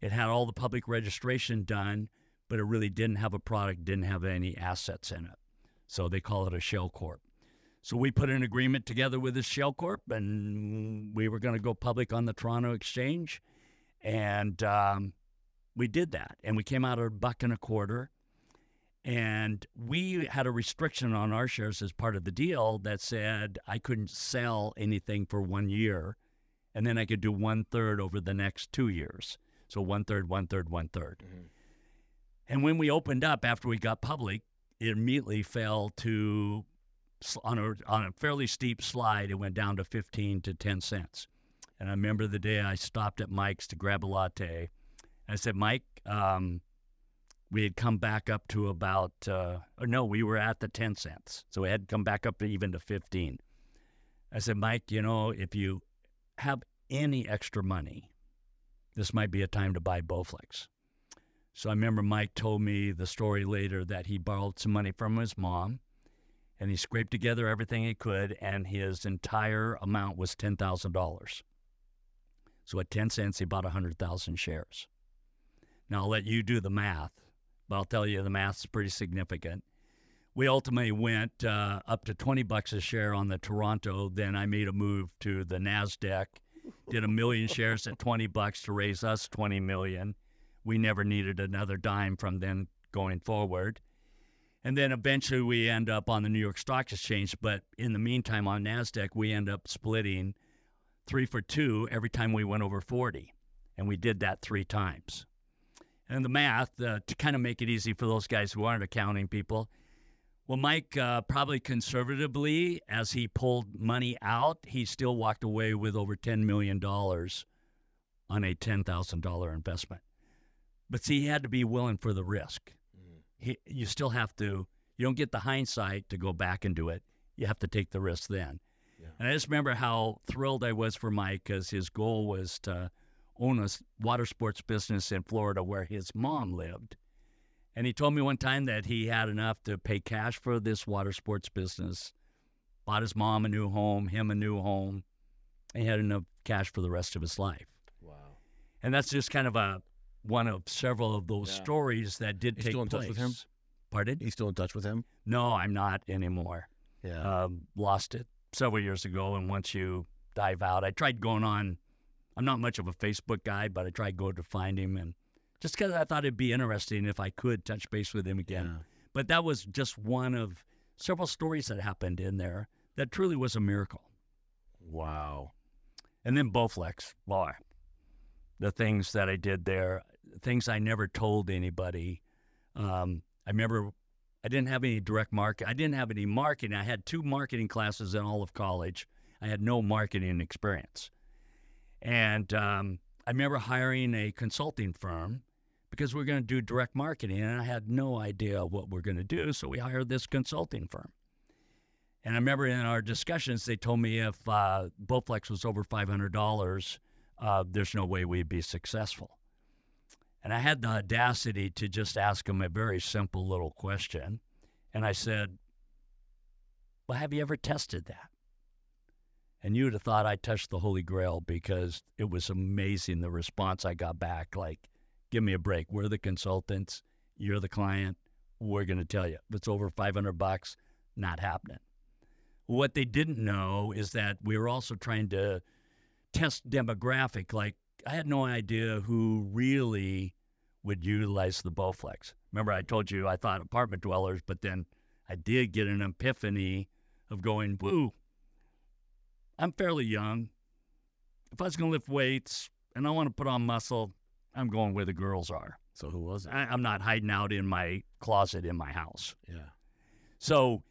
It had all the public registration done, but it really didn't have a product, didn't have any assets in it. So they call it a shell corp. So we put an agreement together with this shell corp, and we were going to go public on the Toronto Exchange, and um, we did that. And we came out at a buck and a quarter, and we had a restriction on our shares as part of the deal that said I couldn't sell anything for one year, and then I could do one third over the next two years. So one third, one third, one third. Mm-hmm. And when we opened up after we got public, it immediately fell to on a on a fairly steep slide. It went down to 15 to 10 cents. And I remember the day I stopped at Mike's to grab a latte. I said, Mike, um, we had come back up to about, uh, or no, we were at the 10 cents. So we had come back up even to 15. I said, Mike, you know, if you have any extra money, this might be a time to buy Bowflex. So I remember Mike told me the story later that he borrowed some money from his mom and he scraped together everything he could, and his entire amount was $10,000. So at 10 cents, he bought 100,000 shares. Now I'll let you do the math, but I'll tell you the math's pretty significant. We ultimately went uh, up to 20 bucks a share on the Toronto. Then I made a move to the NASDAQ, did a million shares at 20 bucks to raise us 20 million. We never needed another dime from then going forward. And then eventually we end up on the New York Stock Exchange. But in the meantime, on NASDAQ, we end up splitting three for two every time we went over 40. And we did that three times. And the math, uh, to kind of make it easy for those guys who aren't accounting people, well, Mike, uh, probably conservatively, as he pulled money out, he still walked away with over $10 million on a $10,000 investment. But see, he had to be willing for the risk. He, you still have to, you don't get the hindsight to go back and do it. You have to take the risk then. Yeah. And I just remember how thrilled I was for Mike because his goal was to own a water sports business in Florida where his mom lived. And he told me one time that he had enough to pay cash for this water sports business, bought his mom a new home, him a new home, and he had enough cash for the rest of his life. Wow. And that's just kind of a one of several of those Yeah. stories that did You take still in touch place. with him? Pardon? He's still in touch with him? No, I'm not anymore. Yeah. Um, lost it several years ago, and once you dive out, I tried going on. I'm not much of a Facebook guy, but I tried going to find him, and just because I thought it'd be interesting if I could touch base with him again. Yeah. But that was just one of several stories that happened in there that truly was a miracle. Wow. And then Bowflex, boy, the things that I did there, things I never told anybody. Um, I remember I didn't have any direct market. I didn't have any marketing. I had two marketing classes in all of college. I had no marketing experience. And um, I remember hiring a consulting firm because we are going to do direct marketing, and I had no idea what we're going to do. So we hired this consulting firm. And I remember in our discussions, they told me if uh, Bowflex was over $500, uh, there's no way we'd be successful. And I had the audacity to just ask them a very simple little question. And I said, Well, have you ever tested that? And you'd have thought I touched the Holy Grail because it was amazing the response I got back. Like, give me a break. We're the consultants. You're the client. We're going to tell you. If it's over 500 bucks, not happening. What they didn't know is that we were also trying to test demographic. Like, I had no idea who really would utilize the Bowflex. Remember, I told you I thought apartment dwellers, but then I did get an epiphany of going, woo, I'm fairly young. If I was going to lift weights and I want to put on muscle, I'm going where the girls are. So who was it? I, I'm not hiding out in my closet in my house. yeah. So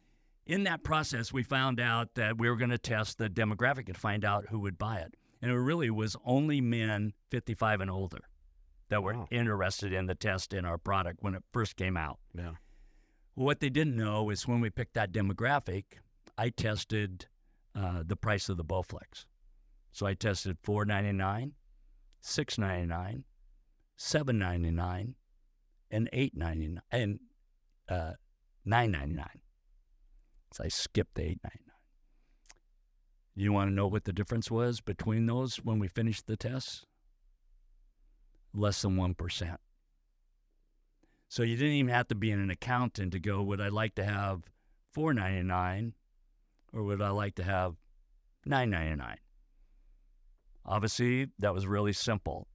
in that process, we found out that we were going to test the demographic and find out who would buy it. And it really was only men 55 and older that were Wow. interested in the test in our product when it first came out. Yeah. What they didn't know is when we picked that demographic, I tested uh, the price of the Bowflex. So I tested four ninety nine, six ninety nine, seven ninety nine, and eight ninety nine, and uh, nine ninety nine. So I skipped the eight ninety nine. You want to know what the difference was between those when we finished the tests? Less than one percent. So you didn't even have to be an accountant to go, would I like to have four ninety nine or would I like to have nine ninety nine? Obviously, that was really simple.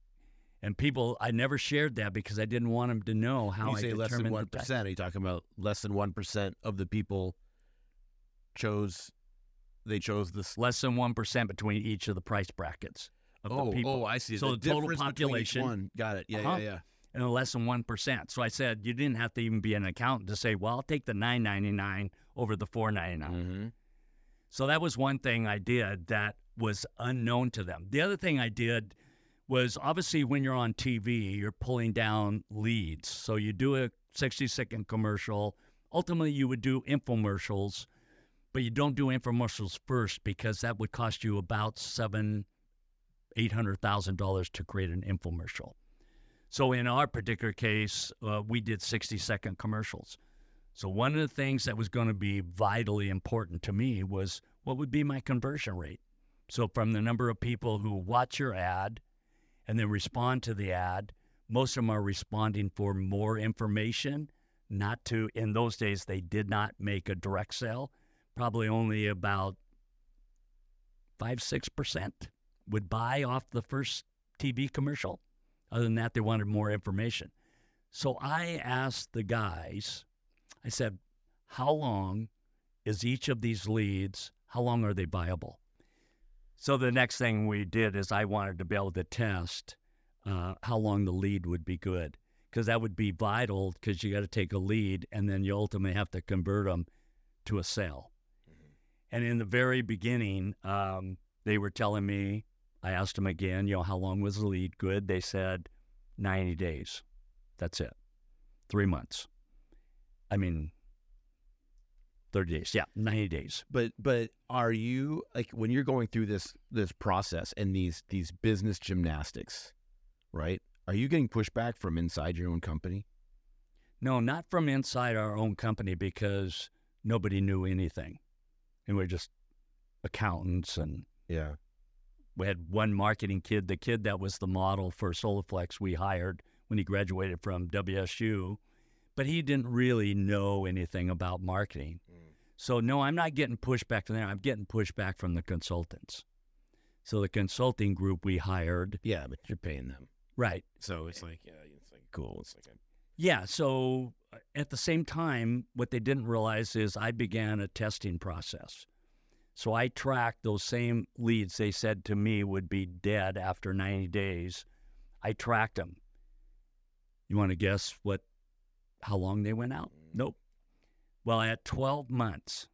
And people, I never shared that because I didn't want them to know how you I say less than determined one the percent. Are you talking about less than one percent of the people chose? They chose this. Less than one percent between each of the price brackets of Oh, the people. oh, I see. So the total difference each population- One. Got it. Yeah, Uh-huh. yeah, yeah. and less than one percent. So I said you didn't have to even be an accountant to say, well, I'll take the nine ninety nine over the four ninety nine. Mm-hmm. So that was one thing I did that was unknown to them. The other thing I did was obviously when you're on TV, you're pulling down leads. So you do a 60 second commercial. Ultimately, you would do infomercials, but you don't do infomercials first because that would cost you about seven, eight hundred thousand dollars to create an infomercial. So in our particular case, uh, we did 60 second commercials. So one of the things that was going to be vitally important to me was what would be my conversion rate. So from the number of people who watch your ad and then respond to the ad, most of them are responding for more information, not to in those days they did not make a direct sale. Probably only about 5 6% would buy off the first TV commercial. Other than that, they wanted more information. So I asked the guys, I said, how long is each of these leads, how long are they viable? So the next thing we did is I wanted to be able to test uh, how long the lead would be good because that would be vital because you got to take a lead and then you ultimately have to convert them to a sale. And in the very beginning, um, they were telling me, I asked them again, you know, how long was the lead good? They said 90 days. That's it. Three months. I mean, 30 days. Yeah, 90 days. But but are you like when you're going through this this process and these these business gymnastics, right? Are you getting pushback from inside your own company? No, not from inside our own company because nobody knew anything. And we're just accountants and Yeah. we had one marketing kid, the kid that was the model for Soloflex we hired when he graduated from WSU, but he didn't really know anything about marketing. So no, I'm not getting pushback from there. I'm getting pushback from the consultants. So the consulting group we hired, Yeah, but you're paying them. right. So it's like yeah, it's like cool. It's like a, Yeah. So uh, at the same time, what they didn't realize is I began a testing process. So I tracked those same leads they said to me would be dead after 90 days. I tracked them. You want to guess what, how long they went out? Nope. Well, at 12 months,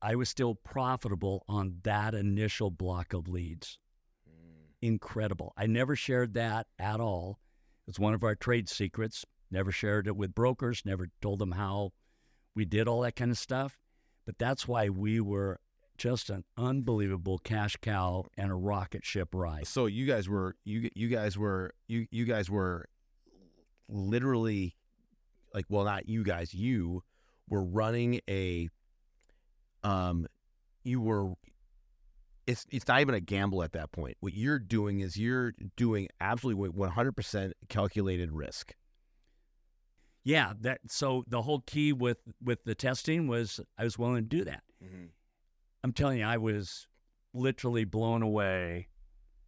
I was still profitable on that initial block of leads. Mm. Incredible. I never shared that at all. It's one of our trade secrets. Never shared it with brokers, never told them how we did all that kind of stuff. But that's why we were just an unbelievable cash cow and a rocket ship ride. So you guys were you you guys were you you guys were literally like well not you guys you were running a um you were it's it's not even a gamble at that point. What you're doing is you're doing absolutely 100% calculated risk. Yeah, that so the whole key with with the testing was I was willing to do that. I'm telling you, I was literally blown away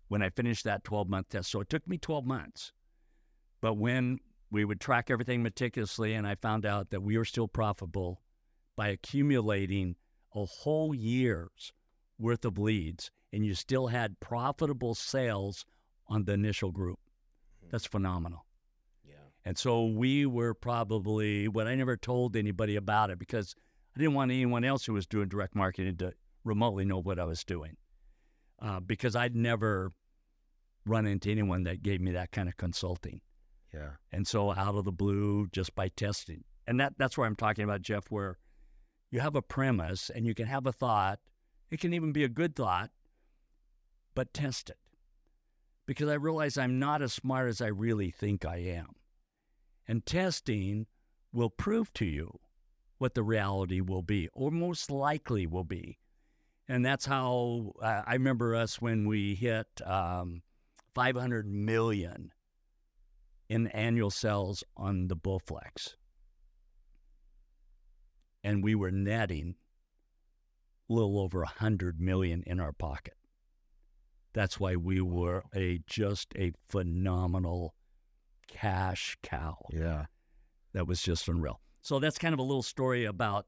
when I finished that 12 month test. So it took me 12 months. But when we would track everything meticulously, and I found out that we were still profitable by accumulating a whole year's worth of leads, and you still had profitable sales on the initial group. That's phenomenal. Yeah. And so we were probably, what I never told anybody about it because I didn't want anyone else who was doing direct marketing to remotely know what I was doing uh, because I'd never run into anyone that gave me that kind of consulting. Yeah. And so out of the blue, just by testing. And that, that's where I'm talking about, Jeff, where you have a premise and you can have a thought. It can even be a good thought, but test it. Because I realize I'm not as smart as I really think I am. And testing will prove to you what the reality will be, or most likely will be. And that's how uh, I remember us when we hit um, 500 million in annual sales on the Bowflex. And we were netting a little over a 100 million in our pocket. That's why we were a just a phenomenal cash cow. Yeah. That was just unreal. So that's kind of a little story about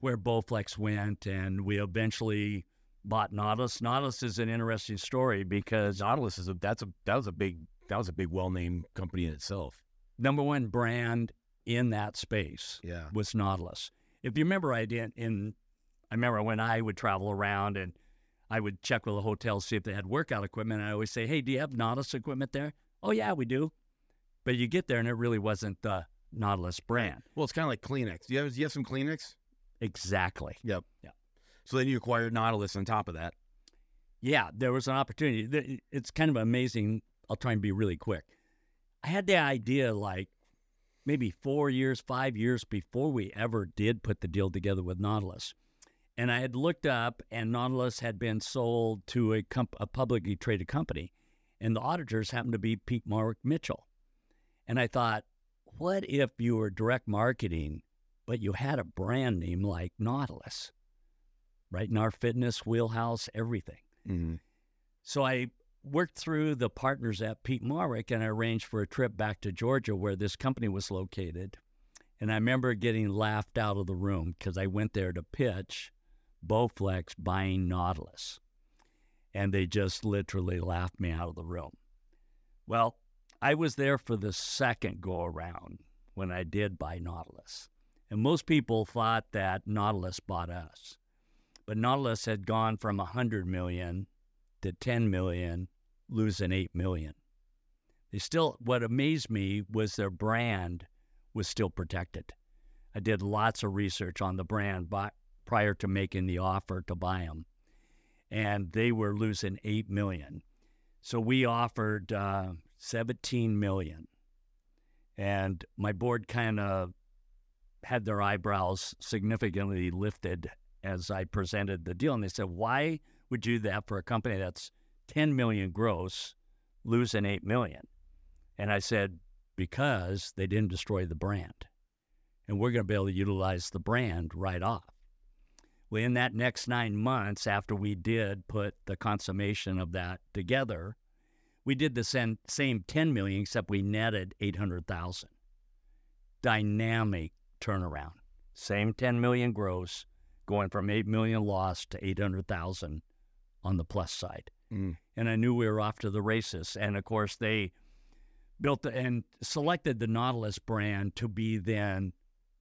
where Bowflex went, and we eventually bought Nautilus. Nautilus is an interesting story because Nautilus is a that's a that was a big that was a big well named company in itself. number one brand in that space Yeah. was Nautilus. If you remember, I did in. I remember when I would travel around and I would check with the hotels see if they had workout equipment. I always say, "Hey, do you have Nautilus equipment there?" "Oh yeah, we do." But you get there and it really wasn't the Nautilus brand. Well, it's kind of like Kleenex. Do you have do you have some Kleenex? Exactly. Yep. Yeah. So then you acquired Nautilus on top of that. Yeah, there was an opportunity. It's kind of amazing. I'll try and be really quick. I had the idea like maybe four years, five years before we ever did put the deal together with Nautilus. And I had looked up, and Nautilus had been sold to a, comp- a publicly traded company. And the auditors happened to be Peat Marwick Mitchell. And I thought, what if you were direct marketing, but you had a brand name like Nautilus, right in our fitness wheelhouse, everything? Mm-hmm. So I worked through the partners at Peat Marwick and I arranged for a trip back to Georgia where this company was located. And I remember getting laughed out of the room because I went there to pitch Bowflex buying Nautilus. And they just literally laughed me out of the room. Well, I was there for the second go around when I did buy Nautilus. And most people thought that Nautilus bought us. But Nautilus had gone from 100 million to 10 million, losing 8 million. They still, what amazed me was their brand was still protected. I did lots of research on the brand by, prior to making the offer to buy them, and they were losing 8 million. So we offered uh, 17 million. And my board kind of had their eyebrows significantly lifted as I presented the deal. And they said, Why would you do that for a company that's 10 million gross, losing 8 million? And I said, Because they didn't destroy the brand. And we're going to be able to utilize the brand right off. Well, in that next nine months, after we did put the consummation of that together, we did the same, same 10 million, except we netted 800,000. Dynamic turnaround. Same 10 million gross, going from 8 million loss to 800,000 on the plus side. Mm. And I knew we were off to the races. And of course, they built the, and selected the Nautilus brand to be then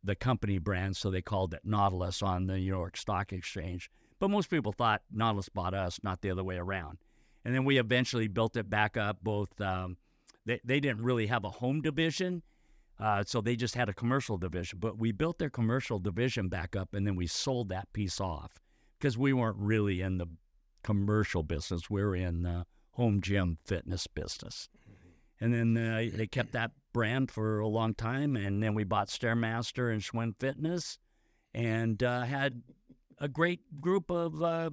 the company brand. So they called it Nautilus on the New York Stock Exchange. But most people thought Nautilus bought us, not the other way around. And then we eventually built it back up. Both um, they, they didn't really have a home division, uh, so they just had a commercial division. But we built their commercial division back up, and then we sold that piece off because we weren't really in the commercial business. We were in the home gym fitness business. And then uh, they kept that brand for a long time, and then we bought Stairmaster and Schwinn Fitness, and uh, had a great group of uh,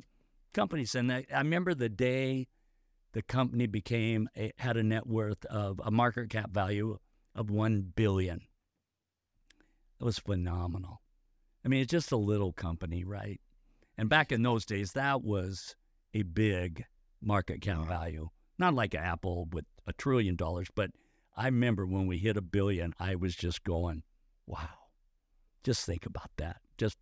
companies. And I, I remember the day the company became a, had a net worth of a market cap value of 1 billion. It was phenomenal. I mean, it's just a little company, right? And back in those days, that was a big market cap value. Not like Apple with a trillion dollars, but I remember when we hit a billion, I was just going, wow. Just think about that. Just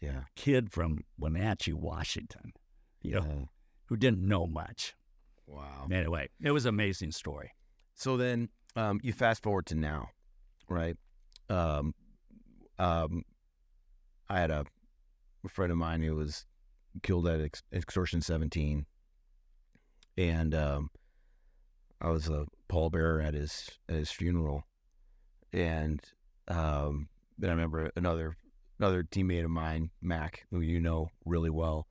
Yeah. kid from Wenatchee, Washington, you know, who didn't know much. Wow. Anyway, it was an amazing story. So then um, you fast forward to now, right? Um, um, I had a, a friend of mine who was killed at ex- extortion 17 and um, I was a pallbearer at his at his funeral, and um, then I remember another another teammate of mine, Mac, who you know really well,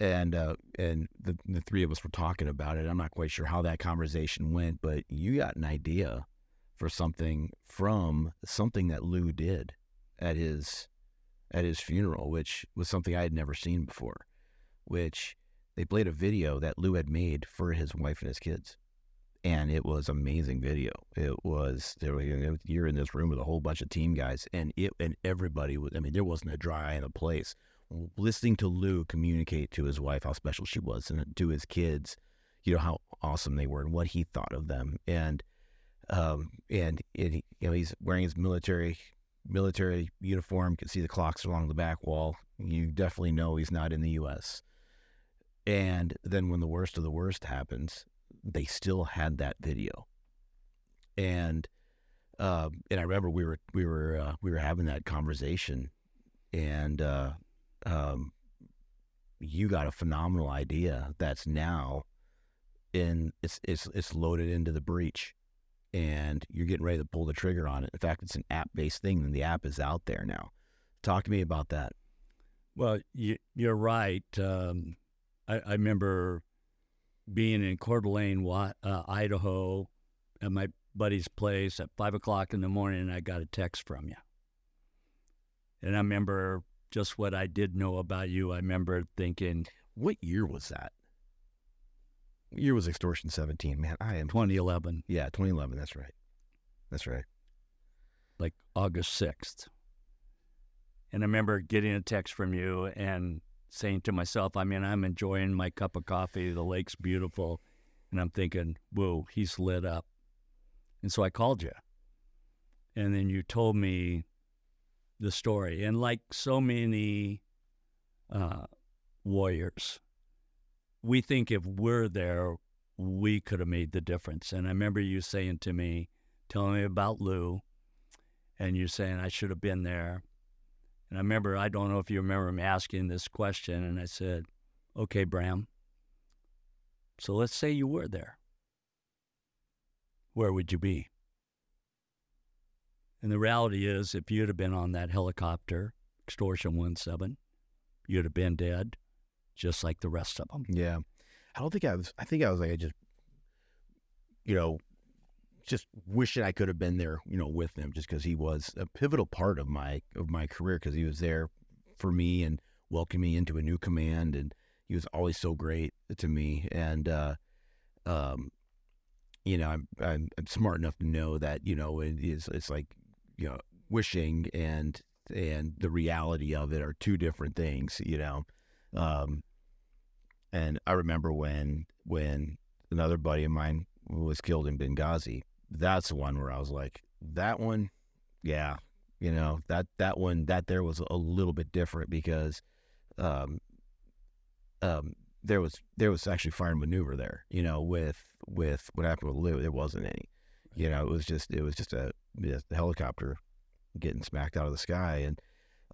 and uh, and the the three of us were talking about it. I'm not quite sure how that conversation went, but you got an idea for something from something that Lou did at his at his funeral, which was something I had never seen before, which they played a video that Lou had made for his wife and his kids. And it was amazing video. It was there. You're in this room with a whole bunch of team guys, and it and everybody was. I mean, there wasn't a dry eye in the place. Listening to Lou communicate to his wife how special she was, and to his kids, you know how awesome they were, and what he thought of them, and um, and it, you know he's wearing his military military uniform. Can see the clocks along the back wall. You definitely know he's not in the U.S. And then when the worst of the worst happens, they still had that video. And uh, and I remember we were we were uh, we were having that conversation, and uh, um, you got a phenomenal idea that's now in it's it's it's loaded into the breach, and you're getting ready to pull the trigger on it. In fact, it's an app based thing, and the app is out there now. Talk to me about that. Well, you, you're right. Um, I, I remember being in Coeur d'Alene, uh, Idaho, at my buddy's place at five o'clock in the morning, and I got a text from you. And I remember just what I did know about you. I remember thinking What year was that? Year was Extortion 17? Man, I am 2011, Yeah, 2011. That's right. That's right. like August 6th. And I remember getting a text from you and saying to myself, I mean, I'm enjoying my cup of coffee. The lake's beautiful. And I'm thinking, whoa, he's lit up. And so I called you. And then you told me the story. And like so many uh, warriors, we think if we're there, we could have made the difference. And I remember you saying to me, telling me about Lou, and you saying I should have been there. And I remember, I don't know if you remember me asking this question, and I said, okay, Bram. So let's say you were there. Where would you be? And the reality is, if you'd have been on that helicopter, Extortion 17, you'd have been dead, just like the rest of them. Yeah. I don't think I was, I think I was like, I just, you know, just wishing I could have been there, you know, with him just because he was a pivotal part of my, of my career because he was there for me and welcomed me into a new command. And he was always so great to me. And, uh, um, you know, I'm, I'm, I'm smart enough to know that, you know, it is, it's like, you know, wishing and, and the reality of it are two different things, you know. Um, and I remember when when another buddy of mine was killed in Benghazi. That's the one where I was like, that one, yeah, you know that that one that there was a little bit different because, um, um, there was there was actually fire and maneuver there. You know, with with what happened with Lou, there wasn't any. You know, it was just it was just a, just a helicopter getting smacked out of the sky, and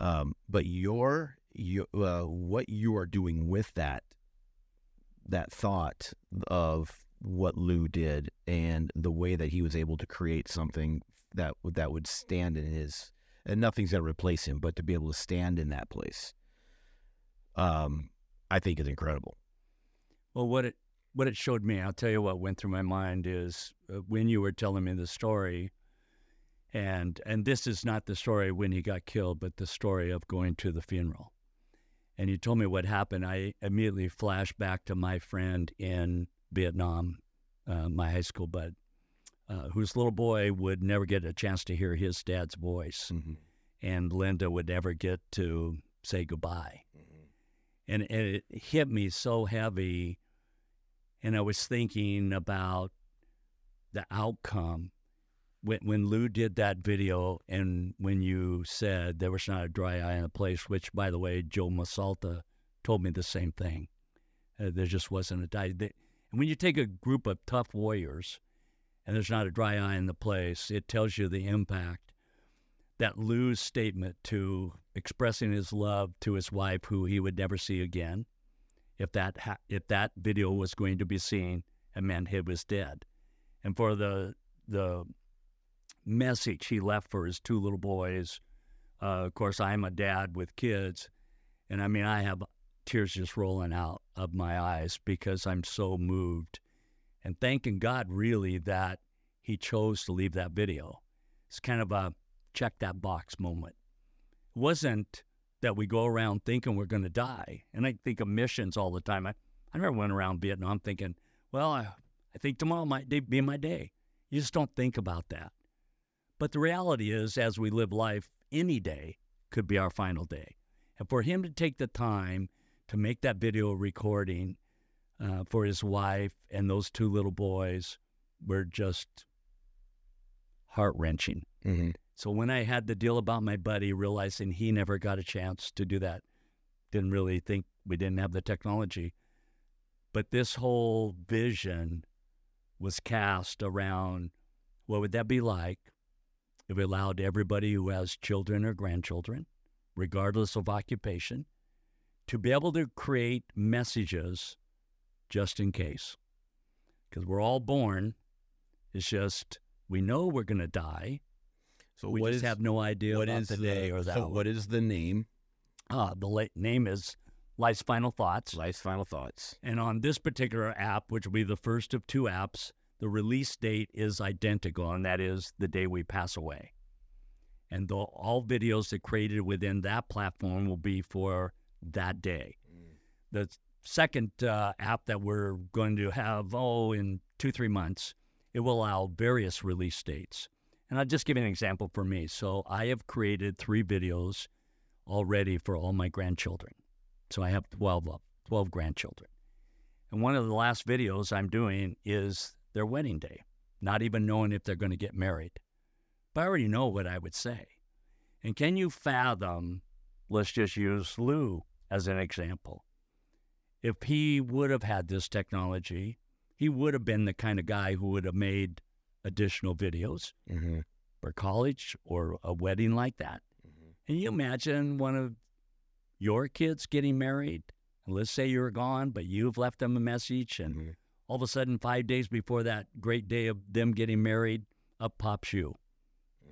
um, but your you uh, what you are doing with that that thought of what Lou did and the way that he was able to create something that that would stand in his and nothing's gonna replace him, but to be able to stand in that place, um, I think is incredible. Well, what it what it showed me, I'll tell you what went through my mind is uh, when you were telling me the story, and and this is not the story when he got killed, but the story of going to the funeral. And you told me what happened. I immediately flashed back to my friend in Vietnam, uh, my high school bud, uh, whose little boy would never get a chance to hear his dad's voice, and Linda would never get to say goodbye and, and it hit me so heavy and i was thinking about the outcome when, when lou did that video and when you said there was not a dry eye in the place which by the way joe masalta told me the same thing. Uh, there just wasn't a dry they, and when you take a group of tough warriors and there's not a dry eye in the place it tells you the impact that Lou's statement to expressing his love to his wife, who he would never see again, if that ha- if that video was going to be seen, it meant he was dead, and for the the message he left for his two little boys. Uh, of course, I'm a dad with kids, and I mean I have tears just rolling out of my eyes because I'm so moved and thanking God really that he chose to leave that video. It's kind of a check that box moment. It wasn't that we go around thinking we're going to die. And I think of missions all the time. I, I never went around Vietnam thinking, well, I, I think tomorrow might be my day. You just don't think about that. But the reality is, as we live life, any day could be our final day. And for him to take the time to make that video recording uh, for his wife and those two little boys were just heart wrenching. Mm-hmm. So when I had the deal about my buddy, realizing he never got a chance to do that, didn't really think we didn't have the technology. But this whole vision was cast around what would that be like if we allowed everybody who has children or grandchildren, regardless of occupation, to be able to create messages just in case. Because we're all born. It's just we know we're going to die. So we just is- have no idea what is the day or that. so what is the name? Ah, the la- name is Life's Final Thoughts. Life's final thoughts. And on this particular app, which will be the first of two apps, the release date is identical, and that is the day we pass away. And the, all videos that created within that platform will be for that day. The second uh, app that we're going to have, oh, in two, three months, it will allow various release dates. And I'll just give you an example for me. So I have created three videos already for all my grandchildren. So I have 12 of 12 grandchildren. And one of the last videos I'm doing is their wedding day, not even knowing if they're going to get married. But I already know what I would say. And can you fathom, let's just use Lou as an example. If he would have had this technology, he would have been the kind of guy who would have made additional videos Mm-hmm. for college or a wedding like that. Can you imagine one of your kids getting married? And let's say you're gone, but you've left them a message, and Mhm. All of a sudden, five days before that great day of them getting married, up pops you.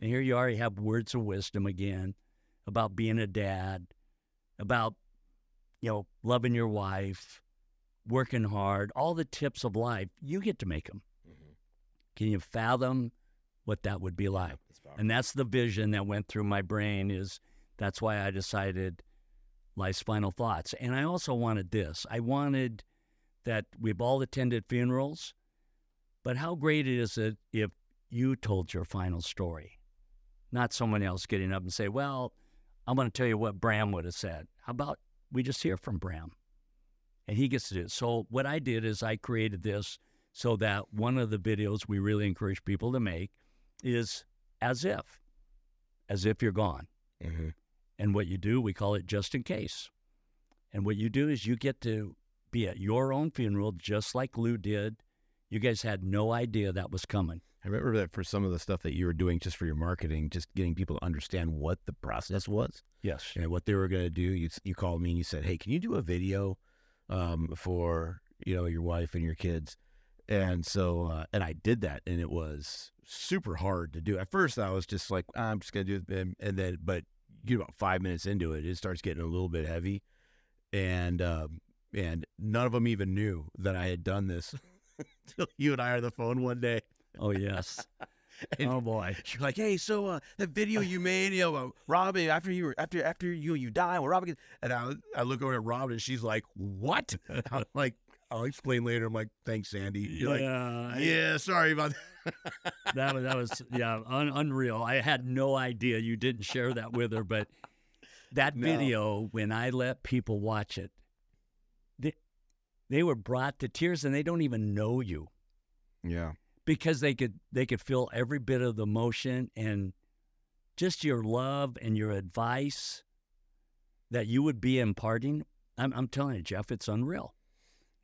And here you are, you have words of wisdom again about being a dad, about, you know, loving your wife, working hard, all the tips of life. You get to make them. Mm-hmm. Can you fathom what that would be like? And that's the vision that went through my brain is that's why I decided life's final thoughts. And I also wanted this. I wanted that we've all attended funerals, but how great is it if you told your final story, not someone else getting up and say, well, I'm going to tell you what Bram would have said. How about we just hear from Bram? And he gets to do it. So what I did is I created this so that one of the videos we really encourage people to make is as if, as if you're gone. Mm-hmm. And what you do, we call it just in case. And what you do is you get to be at your own funeral, just like Lou did. You guys had no idea that was coming. I remember that for some of the stuff that you were doing just for your marketing, just getting people to understand what the process was Yes. and what they were going to do. You you called me and you said, "Hey, can you do a video um, for you know your wife and your kids?" And so uh, and I did that, and it was super hard to do. At first, I was just like, "I'm just going to do it," and, and then but you know, about five minutes into it, it starts getting a little bit heavy, and um, and none of them even knew that I had done this until you and I are on the phone one day. Oh, yes. And- oh, boy. You're like, hey, so uh, that video you made, you know, uh, Robin, after you were after after you and you die, well, Robin, gets-" and I I look over at Robin, and she's like, what? I'm like, I'll explain later. I'm like, thanks, Sandy. You're like, yeah. yeah, sorry about that. that was that was yeah un- unreal. I had no idea you didn't share that with her, but that No. video when I let people watch it, they were brought to tears and they don't even know you Yeah, because they could they could feel every bit of the emotion and just your love and your advice that you would be imparting. I'm I'm telling you, Jeff, it's unreal.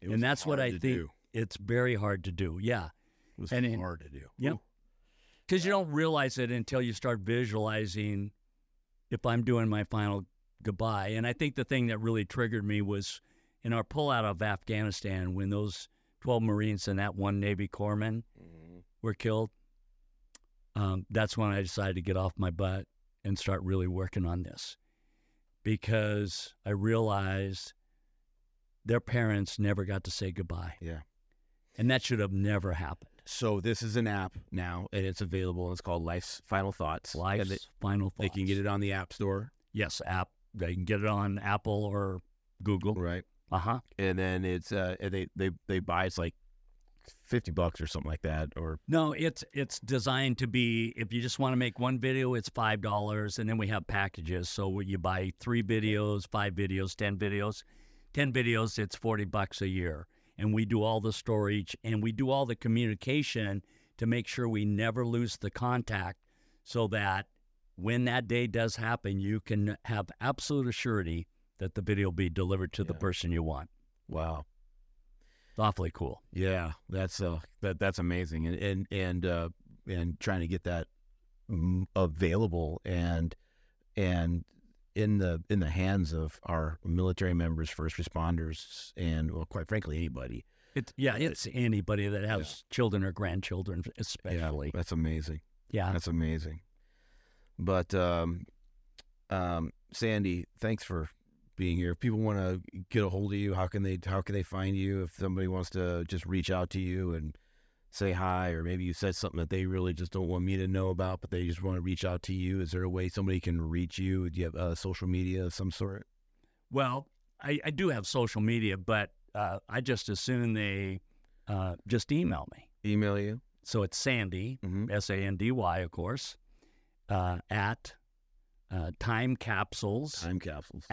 it And that's what I think- do. It's very hard to do. Yeah. It was and hard to do. Yep. Ooh. because you don't realize it until you start visualizing if I'm doing my final goodbye. And I think the thing that really triggered me was in our pullout of Afghanistan when those 12 Marines and that one Navy corpsman were killed. Um, that's when I decided to get off my butt and start really working on this because I realized their parents never got to say goodbye. Yeah. And that should have never happened. So this is an app now, and it's available. It's called Life's Final Thoughts. Life's they, final thoughts. they can get it on the App Store, Yes, app. They can get it on Apple or Google. right? Uh huh. And then it's uh, and they they they buy it's like fifty bucks or something like that, or No, it's it's designed to be if you just want to make one video, it's five dollars, and then we have packages. So you buy three videos, five videos, ten videos, ten videos, it's forty bucks a year, and we do all the storage and we do all the communication to make sure we never lose the contact, so that when that day does happen, you can have absolute assurity that the video will be delivered to the person you want. wow, It's awfully cool. yeah, that's uh that that's amazing, and and and uh, and trying to get that mm, available and and in the in the hands of our military members, first responders, and well, quite frankly, anybody. It's yeah, it's anybody that has children or grandchildren, especially. Yeah, that's amazing. Yeah. That's amazing. But um, um, Sandy, thanks for being here. If people want to get a hold of you, how can they how can they find you? If somebody wants to just reach out to you and say hi, or maybe you said something that they really just don't want me to know about, but they just want to reach out to you, is there a way somebody can reach you? Do you have uh, social media of some sort? Well, I, I do have social media, but uh, I just assume they uh, just email me. Email you? So it's Sandy, Mm-hmm. S A N D Y, of course, uh, at uh, time capsules Time capsules.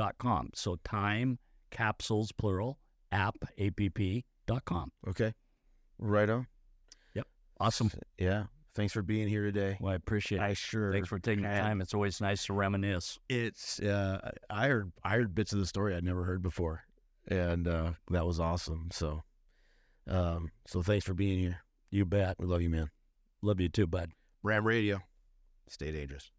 app.com. So time capsules, plural, app, A-P-P dot com. Okay. Right on. Yep. Awesome. Yeah. Thanks for being here today. Well, I appreciate it. I sure. Thanks for taking the time. It's always nice to reminisce. it's uh, I heard I heard bits of the story I'd never heard before, and uh, that was awesome. So, um, so thanks for being here. You bet. We love you, man. Love you too, bud. Bram Radio, stay dangerous.